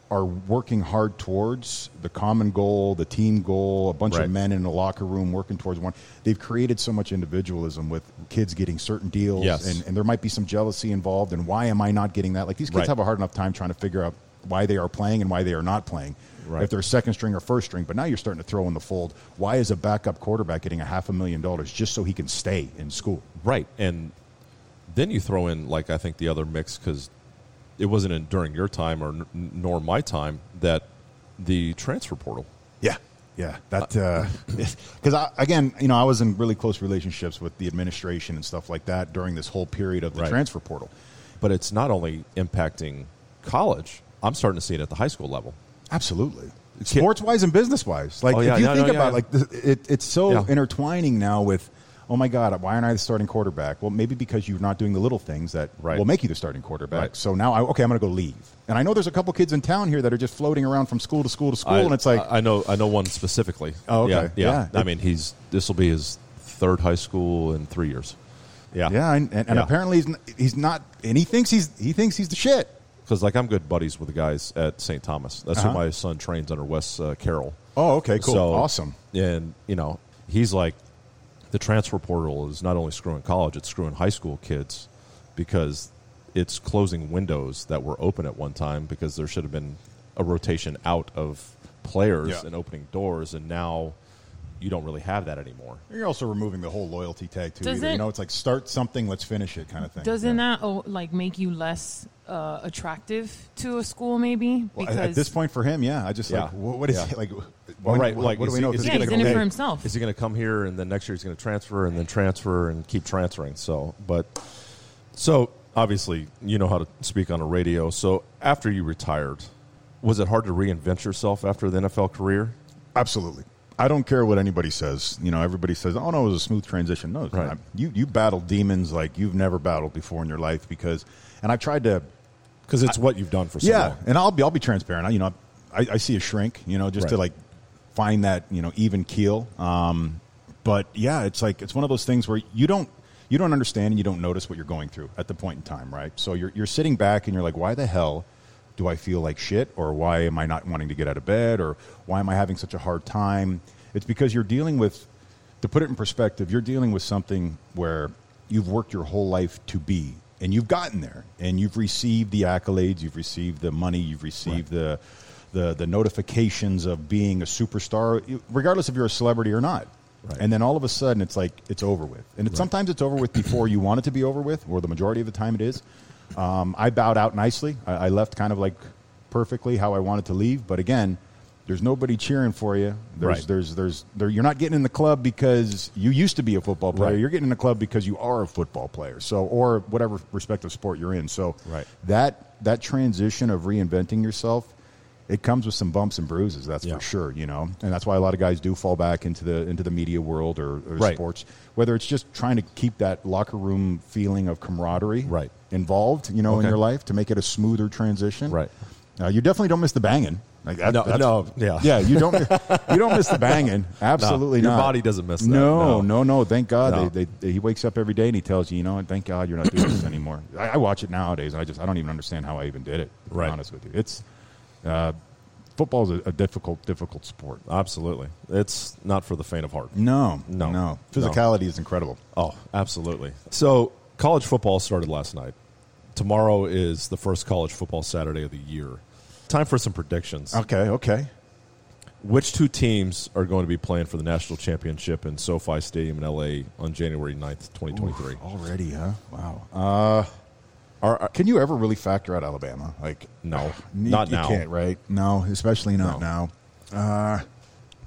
Speaker 6: are working hard towards the common goal, the team goal, a bunch
Speaker 1: Right.
Speaker 6: of men in a locker room working towards one. They've created so much individualism with kids getting certain deals,
Speaker 1: Yes.
Speaker 6: and, and there might be some jealousy involved. And why am I not getting that? Like these kids
Speaker 1: Right.
Speaker 6: have a hard enough time trying to figure out why they are playing and why they are not playing.
Speaker 1: Right.
Speaker 6: If they're second string or first string, but now you're starting to throw in the fold. Why is a backup quarterback getting a half a million dollars just so he can stay in school?
Speaker 1: right? And then you throw in, like, I think the other mix because it wasn't in, during your time or n- nor my time that the transfer portal.
Speaker 6: Yeah, yeah. That uh, uh, because I again, you know, I was in really close relationships with the administration and stuff like that during this whole period of the
Speaker 1: Right.
Speaker 6: transfer portal.
Speaker 1: But it's not only impacting college. I'm starting to see it at the high school level.
Speaker 6: Absolutely. Sports wise and business wise. Like,
Speaker 1: Oh, yeah,
Speaker 6: if you
Speaker 1: no,
Speaker 6: think
Speaker 1: no,
Speaker 6: about
Speaker 1: yeah.
Speaker 6: like it, it's so intertwining now with, oh my God, why aren't I the starting quarterback? Well, maybe because you're not doing the little things that
Speaker 1: Right.
Speaker 6: will make you the starting quarterback.
Speaker 1: Right.
Speaker 6: So now, I, okay, I'm going to go leave. And I know there's a couple kids in town here that are just floating around from school to school to school,
Speaker 1: I,
Speaker 6: and it's like,
Speaker 1: I know I know one specifically.
Speaker 6: Oh, okay.
Speaker 1: Yeah, yeah.
Speaker 6: Yeah.
Speaker 1: I mean, he's this will be his third high school in three years. Yeah,
Speaker 6: yeah, and, and, and
Speaker 1: Yeah.
Speaker 6: apparently he's, he's not, and he thinks he's he thinks he's the shit.
Speaker 1: Because like I'm good buddies with the guys at St. Thomas. That's
Speaker 6: Uh-huh.
Speaker 1: who my son trains under Wes uh, Carroll.
Speaker 6: Oh, okay, cool,
Speaker 1: So-
Speaker 6: awesome.
Speaker 1: And you know, he's like, the transfer portal is not only screwing college; it's screwing high school kids. because it's closing windows that were open at one time because there should have been a rotation out of players
Speaker 6: Yeah.
Speaker 1: and opening doors, and now you don't really have that anymore.
Speaker 6: You're also removing the whole loyalty tag too.
Speaker 2: Doesn't-
Speaker 6: You know, it's like start something, let's finish it, kind of thing.
Speaker 2: Doesn't
Speaker 6: Yeah.
Speaker 2: that oh, like make you less uh, attractive to a school? Maybe
Speaker 6: Well, at- at this point for him, yeah. I just
Speaker 1: Yeah.
Speaker 6: like what, what is
Speaker 1: Yeah.
Speaker 6: it like?
Speaker 1: Well,
Speaker 6: when-
Speaker 1: right, like,
Speaker 6: what do we
Speaker 1: he-
Speaker 6: know?
Speaker 1: is
Speaker 6: if
Speaker 1: he
Speaker 2: yeah, he's
Speaker 6: is
Speaker 2: in it
Speaker 6: gonna
Speaker 2: for himself.
Speaker 1: Is he going to come here and then next year he's going to transfer and then transfer and keep transferring? So, but so obviously you know how to speak on a radio. So after you retired, was it hard to reinvent yourself after the NFL career?
Speaker 6: Absolutely. I don't care what anybody says. You know, everybody says, "Oh no, it was a smooth transition." No, it's
Speaker 1: Right.
Speaker 6: not. You you battled demons like you've never battled before in your life because, and I tried to
Speaker 1: Because it's what you've done for so
Speaker 6: yeah,
Speaker 1: long.
Speaker 6: and I'll be I'll be transparent. I, you know, I, I see a shrink. You know, just to like find that you know even keel. Um, but yeah, it's like it's one of those things where you don't you don't understand and you don't notice what you're going through at the point in time, right? So you're you're sitting back and you're like, why the hell do I feel like shit, or why am I not wanting to get out of bed, or why am I having such a hard time? It's because you're dealing with, to put it in perspective, you're dealing with something where you've worked your whole life to be, and you've gotten there, and you've received the accolades, you've received the money, you've received the, the the notifications of being a superstar, regardless if you're a celebrity or not.
Speaker 1: Right.
Speaker 6: And then all of a sudden, it's like it's over with, and it, sometimes it's over with before you want it to be over with, or the majority of the time it is. Um, I bowed out nicely. I, I left kind of like perfectly how I wanted to leave, but again, there's nobody cheering for you. There's,
Speaker 1: Right.
Speaker 6: there's, there's, there, you're not getting in the club because you used to be a football player.
Speaker 1: Right.
Speaker 6: You're getting in the club because you are a football player. So, or whatever respective sport you're in. So,
Speaker 1: Right.
Speaker 6: that that transition of reinventing yourself, it comes with some bumps and bruises. That's
Speaker 1: Yeah.
Speaker 6: for sure. You know, and that's why a lot of guys do fall back into the into the media world or, or
Speaker 1: Right.
Speaker 6: sports. Whether it's just trying to keep that locker room feeling of camaraderie
Speaker 1: Right.
Speaker 6: involved, you know, in your life to make it a smoother transition.
Speaker 1: Right.
Speaker 6: Uh, you definitely don't miss the banging. Like that,
Speaker 1: No, no, yeah.
Speaker 6: yeah. You don't, you don't miss the banging. Absolutely
Speaker 1: your
Speaker 6: not.
Speaker 1: body doesn't miss that.
Speaker 6: No,
Speaker 1: No.
Speaker 6: no, no. Thank God.
Speaker 1: No.
Speaker 6: They, they, he wakes up every day and he tells you, you know, thank God you're not doing this anymore. I, I watch it nowadays. And I just, I don't even understand how I even did it. To
Speaker 1: Right.
Speaker 6: Be honest with you, it's uh, football is a, a difficult, difficult sport.
Speaker 1: Absolutely, it's not for the faint of heart.
Speaker 6: No,
Speaker 1: No.
Speaker 6: no. Physicality is incredible.
Speaker 1: Oh, absolutely. So, college football started last night. Tomorrow is the first college football Saturday of the year. Time for some predictions.
Speaker 6: Okay, okay.
Speaker 1: Which two teams are going to be playing for the national championship in SoFi Stadium in LA on January 9th, 2023?
Speaker 6: Already, huh? Wow. Uh,
Speaker 1: Are,
Speaker 6: can you ever really factor out Alabama? Like,
Speaker 1: no,
Speaker 6: You-
Speaker 1: not
Speaker 6: you
Speaker 1: now.
Speaker 6: can't, right? No, especially not
Speaker 1: No.
Speaker 6: now. Uh,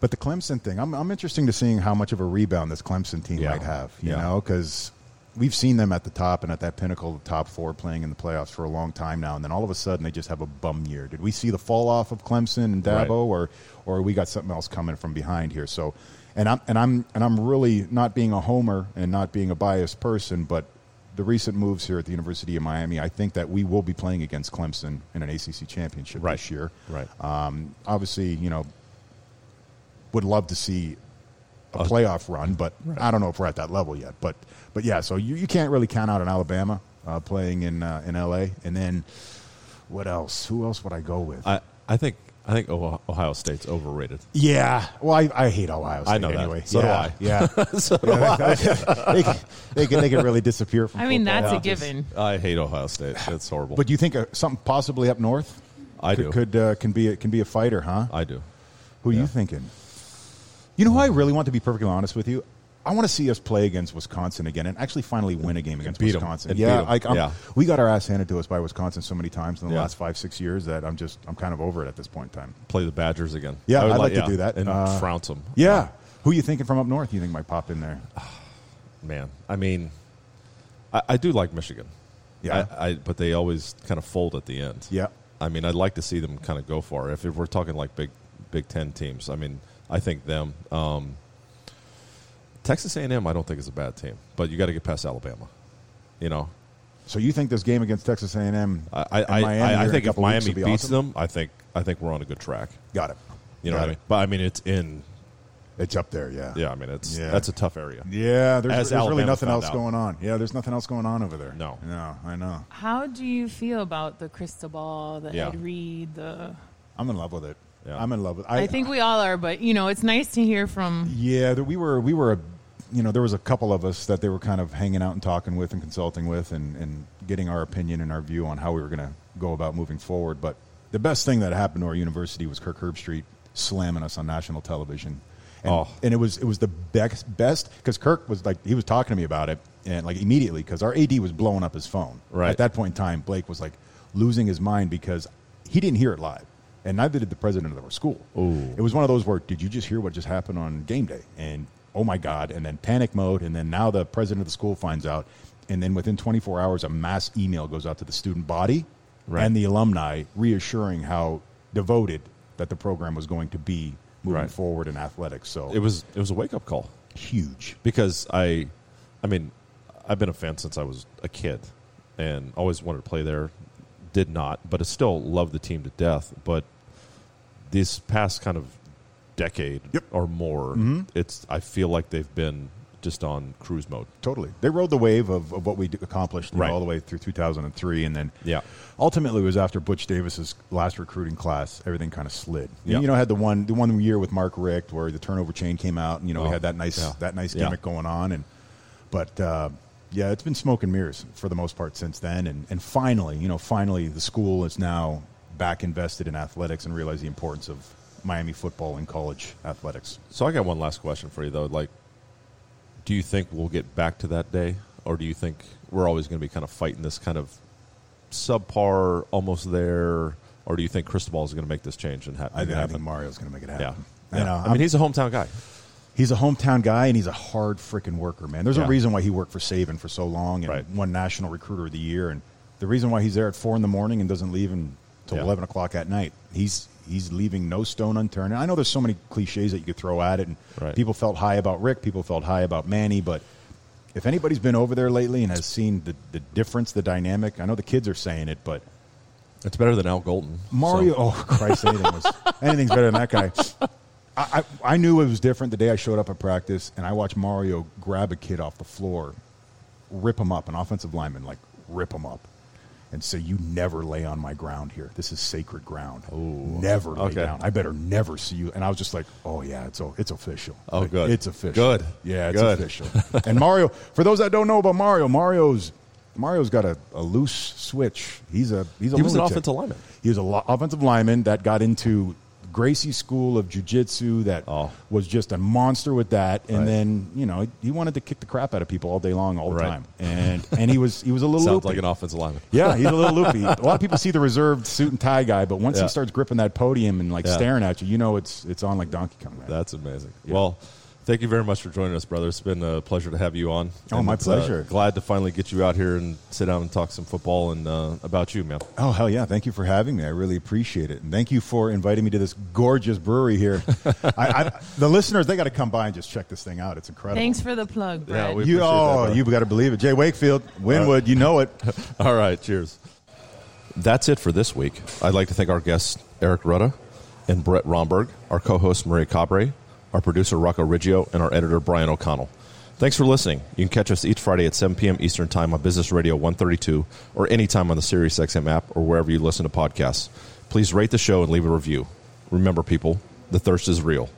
Speaker 6: but the Clemson thing, I'm, I'm interested to seeing how much of a rebound this Clemson team
Speaker 1: Yeah.
Speaker 6: might have. You
Speaker 1: Yeah.
Speaker 6: know, because we've seen them at the top and at that pinnacle of the top four playing in the playoffs for a long time now, and then all of a sudden they just have a bum year. Did we see the fall off of Clemson and Dabo,
Speaker 1: Right.
Speaker 6: or or we got something else coming from behind here? So, and I'm and I'm and I'm really not being a homer and not being a biased person, but the recent moves here at the University of Miami, I think that we will be playing against Clemson in an ACC championship
Speaker 1: Right.
Speaker 6: this year.
Speaker 1: Right.
Speaker 6: Um, obviously, you know, would love to see a playoff run, but I don't know if we're at that level yet. But but yeah, so you, you can't really count out an Alabama uh, playing in uh, in LA, and then what else? Who else would I go with?
Speaker 1: I, I think I think Ohio Ohio State's overrated.
Speaker 6: yeah, well, I, I hate Ohio State
Speaker 1: I know that.
Speaker 6: anyway.
Speaker 1: So do
Speaker 6: yeah,
Speaker 1: I.
Speaker 6: Yeah,
Speaker 1: So do
Speaker 6: Yeah, they, can, they can they can really disappear from.
Speaker 2: I mean,
Speaker 6: football.
Speaker 2: that's a
Speaker 6: Yeah.
Speaker 2: given.
Speaker 1: I hate Ohio State. It's horrible.
Speaker 6: But do you think uh, something possibly up north?
Speaker 1: I
Speaker 6: could,
Speaker 1: do.
Speaker 6: Could uh, can be a, can be a fighter, huh?
Speaker 1: I do.
Speaker 6: Who are you thinking? You know who I really want to be perfectly honest with you? I want to see us play against Wisconsin again and actually finally win a game against
Speaker 1: beat.
Speaker 6: Wisconsin. Yeah, like I'm,
Speaker 1: Yeah.
Speaker 6: we got our ass handed to us by Wisconsin so many times in the
Speaker 1: Yeah.
Speaker 6: last five six years that I'm just I'm kind of over it at this point in time.
Speaker 1: Play the Badgers again.
Speaker 6: Yeah, I'd like to do that.
Speaker 1: and
Speaker 6: Uh,
Speaker 1: trounce them.
Speaker 6: Yeah, who you thinking from up north? You think might pop in there?
Speaker 1: man. I mean, I, I do like Michigan.
Speaker 6: Yeah.
Speaker 1: I, I, but they always kind of fold at the end.
Speaker 6: Yeah.
Speaker 1: I mean, I'd like to see them kind of go far. If, if we're talking like Big Big Ten teams, I mean, I think them. Um, Texas A&M, I don't think is a bad team, but you got to get past Alabama. You know,
Speaker 6: So you think this game against Texas A&M?
Speaker 1: I, I,
Speaker 6: and Miami
Speaker 1: I, I think if Miami
Speaker 6: be
Speaker 1: beats
Speaker 6: awesome?
Speaker 1: them, I think I think we're on a good track.
Speaker 6: got it.
Speaker 1: You know
Speaker 6: Got
Speaker 1: what I mean? But I mean, it's in.
Speaker 6: It's up there. Yeah.
Speaker 1: Yeah, I mean, it's
Speaker 6: Yeah.
Speaker 1: that's a tough area.
Speaker 6: Yeah, there's, there's really nothing else
Speaker 1: out.
Speaker 6: going on. Yeah, there's nothing else going on over there.
Speaker 1: No.
Speaker 6: no, I know.
Speaker 2: How do you feel about the Cristobal, the
Speaker 1: Yeah.
Speaker 2: Ed Reed, the?
Speaker 6: I'm in love with it.
Speaker 1: Yeah.
Speaker 6: I'm in love with.
Speaker 2: I, think we all are, but you know, it's nice to hear from.
Speaker 6: Yeah, that we were we were a you know, there was a couple of us that they were kind of hanging out and talking with and consulting with and, and getting our opinion and our view on how we were going to go about moving forward. But the best thing that happened to our university was Kirk Herbstreit slamming us on national television. And,
Speaker 1: Oh.
Speaker 6: and it was it was the best best because Kirk was like he was talking to me about it and like immediately because our AD was blowing up his phone.
Speaker 1: Right.
Speaker 6: At that point in time, Blake was like losing his mind because he didn't hear it live. And neither did the president of our school.
Speaker 1: Ooh.
Speaker 6: It was one of those where, did you just hear what just happened on game day? And oh my God. And then panic mode. And then now the president of the school finds out. And then within 24 hours, a mass email goes out to the student body
Speaker 1: Right.
Speaker 6: and the alumni reassuring how devoted that the program was going to be moving
Speaker 1: Right.
Speaker 6: forward in athletics. So
Speaker 1: It was it was a wake up call
Speaker 6: huge.
Speaker 1: because I, I mean, I've been a fan since I was a kid, and always wanted to play there. Did not, but I still love the team to death. But this past kind of decade
Speaker 6: Yep.
Speaker 1: or more, it's I feel like they've been just on cruise mode.
Speaker 6: Totally. They rode the wave of, of what we accomplished you know, all the way through 2003. And then
Speaker 1: Yeah.
Speaker 6: ultimately it was after Butch Davis's last recruiting class, everything kind of slid. You-
Speaker 1: Yeah.
Speaker 6: You know, had the one the one year with Mark Richt where the turnover chain came out and, you know, we
Speaker 1: Oh,
Speaker 6: had that nice
Speaker 1: yeah.
Speaker 6: that nice
Speaker 1: Yeah.
Speaker 6: gimmick going on. And But, uh, yeah, it's been smoke and mirrors for the most part since then. And, and finally, you know, finally the school is now back invested in athletics and realize the importance of Miami football in college athletics.
Speaker 1: So I got one last question for you though. Like, do you think we'll get back to that day, or do you think we're always going to be kind of fighting this kind of subpar, almost there, or do you think Cristobal is going to make this change and ha-
Speaker 6: I, think-
Speaker 1: it
Speaker 6: I think Mario's going to make it happen.
Speaker 1: yeah.
Speaker 6: I know.
Speaker 1: I
Speaker 6: I'm-
Speaker 1: mean, he's a hometown guy.
Speaker 6: He's a hometown guy and he's a hard freaking worker, man. There's
Speaker 1: Yeah.
Speaker 6: a reason why he worked for Saban for so long and
Speaker 1: Right.
Speaker 6: won National Recruiter of the Year, and the reason why he's there at four in the morning and doesn't leave until
Speaker 1: Yeah.
Speaker 6: eleven o'clock at night. He's he's leaving no stone unturned. And I know there's so many cliches that you could throw at it, and
Speaker 1: Right.
Speaker 6: people felt high about Rick, people felt high about Manny, but. If anybody's been over there lately and has seen the, the difference, the dynamic, I know the kids are saying it, but
Speaker 1: It's better than Al Golden.
Speaker 6: Mario,
Speaker 1: So-
Speaker 6: oh Christ, anything was anything's better than that guy. I, I I knew it was different the day I showed up at practice, and I watched Mario grab a kid off the floor, rip him up, an offensive lineman, like rip him up, and say, "You never lay on my ground here. This is sacred ground. never lay
Speaker 1: Okay.
Speaker 6: down. I better never see you." And I was just like, "Oh yeah, it's it's official.
Speaker 1: Oh,
Speaker 6: Like,
Speaker 1: good.
Speaker 6: It's official.
Speaker 1: Good.
Speaker 6: Yeah, it's
Speaker 1: Good.
Speaker 6: official." and Mario, for those that don't know about Mario, Mario's Mario's got a, a loose switch. He's a he's a
Speaker 1: He was an offensive lineman.
Speaker 6: He was an lo- offensive lineman that got into Gracie School of Jiu-Jitsu that
Speaker 1: Oh.
Speaker 6: was just a monster with that. And
Speaker 1: Right.
Speaker 6: then, you know, he wanted to kick the crap out of people all day long, all the
Speaker 1: Right.
Speaker 6: time. And and he was he was a little
Speaker 1: Sounds
Speaker 6: loopy.
Speaker 1: like an offensive lineman.
Speaker 6: Yeah, he's a little loopy. A lot of people see the reserved suit and tie guy, but once
Speaker 1: Yeah.
Speaker 6: he starts gripping that podium and like
Speaker 1: Yeah.
Speaker 6: staring at you, you know it's it's on like Donkey Kong. Man.
Speaker 1: That's amazing. Well, thank you very much for joining us, brother. It's been a pleasure to have you on.
Speaker 6: Oh,
Speaker 1: And
Speaker 6: my
Speaker 1: it's, uh,
Speaker 6: pleasure.
Speaker 1: glad to finally get you out here and sit down and talk some football and uh, about you, man.
Speaker 6: Oh hell yeah! Thank you for having me. I really appreciate it, and thank you for inviting me to this gorgeous brewery here. I, I, the listeners they got to come by and just check this thing out. It's incredible.
Speaker 2: Thanks for the plug, Brett.
Speaker 1: Yeah, we-
Speaker 6: You,
Speaker 1: appreciate that,
Speaker 6: oh, you've got to believe it. Jay Wakefield, Wynwood, you know it.
Speaker 1: All right, cheers. That's it for this week. I'd like to thank our guests, Eric Ruta and Brett Romberg, our co host, Maria Cabre, our producer, Rocco Riggio, and our editor, Brian O'Connell. Thanks for listening. You can catch us each Friday at 7 p.m. Eastern Time on Business Radio 132 or anytime on the SiriusXM app or wherever you listen to podcasts. Please rate the show and leave a review. Remember, people, the thirst is real.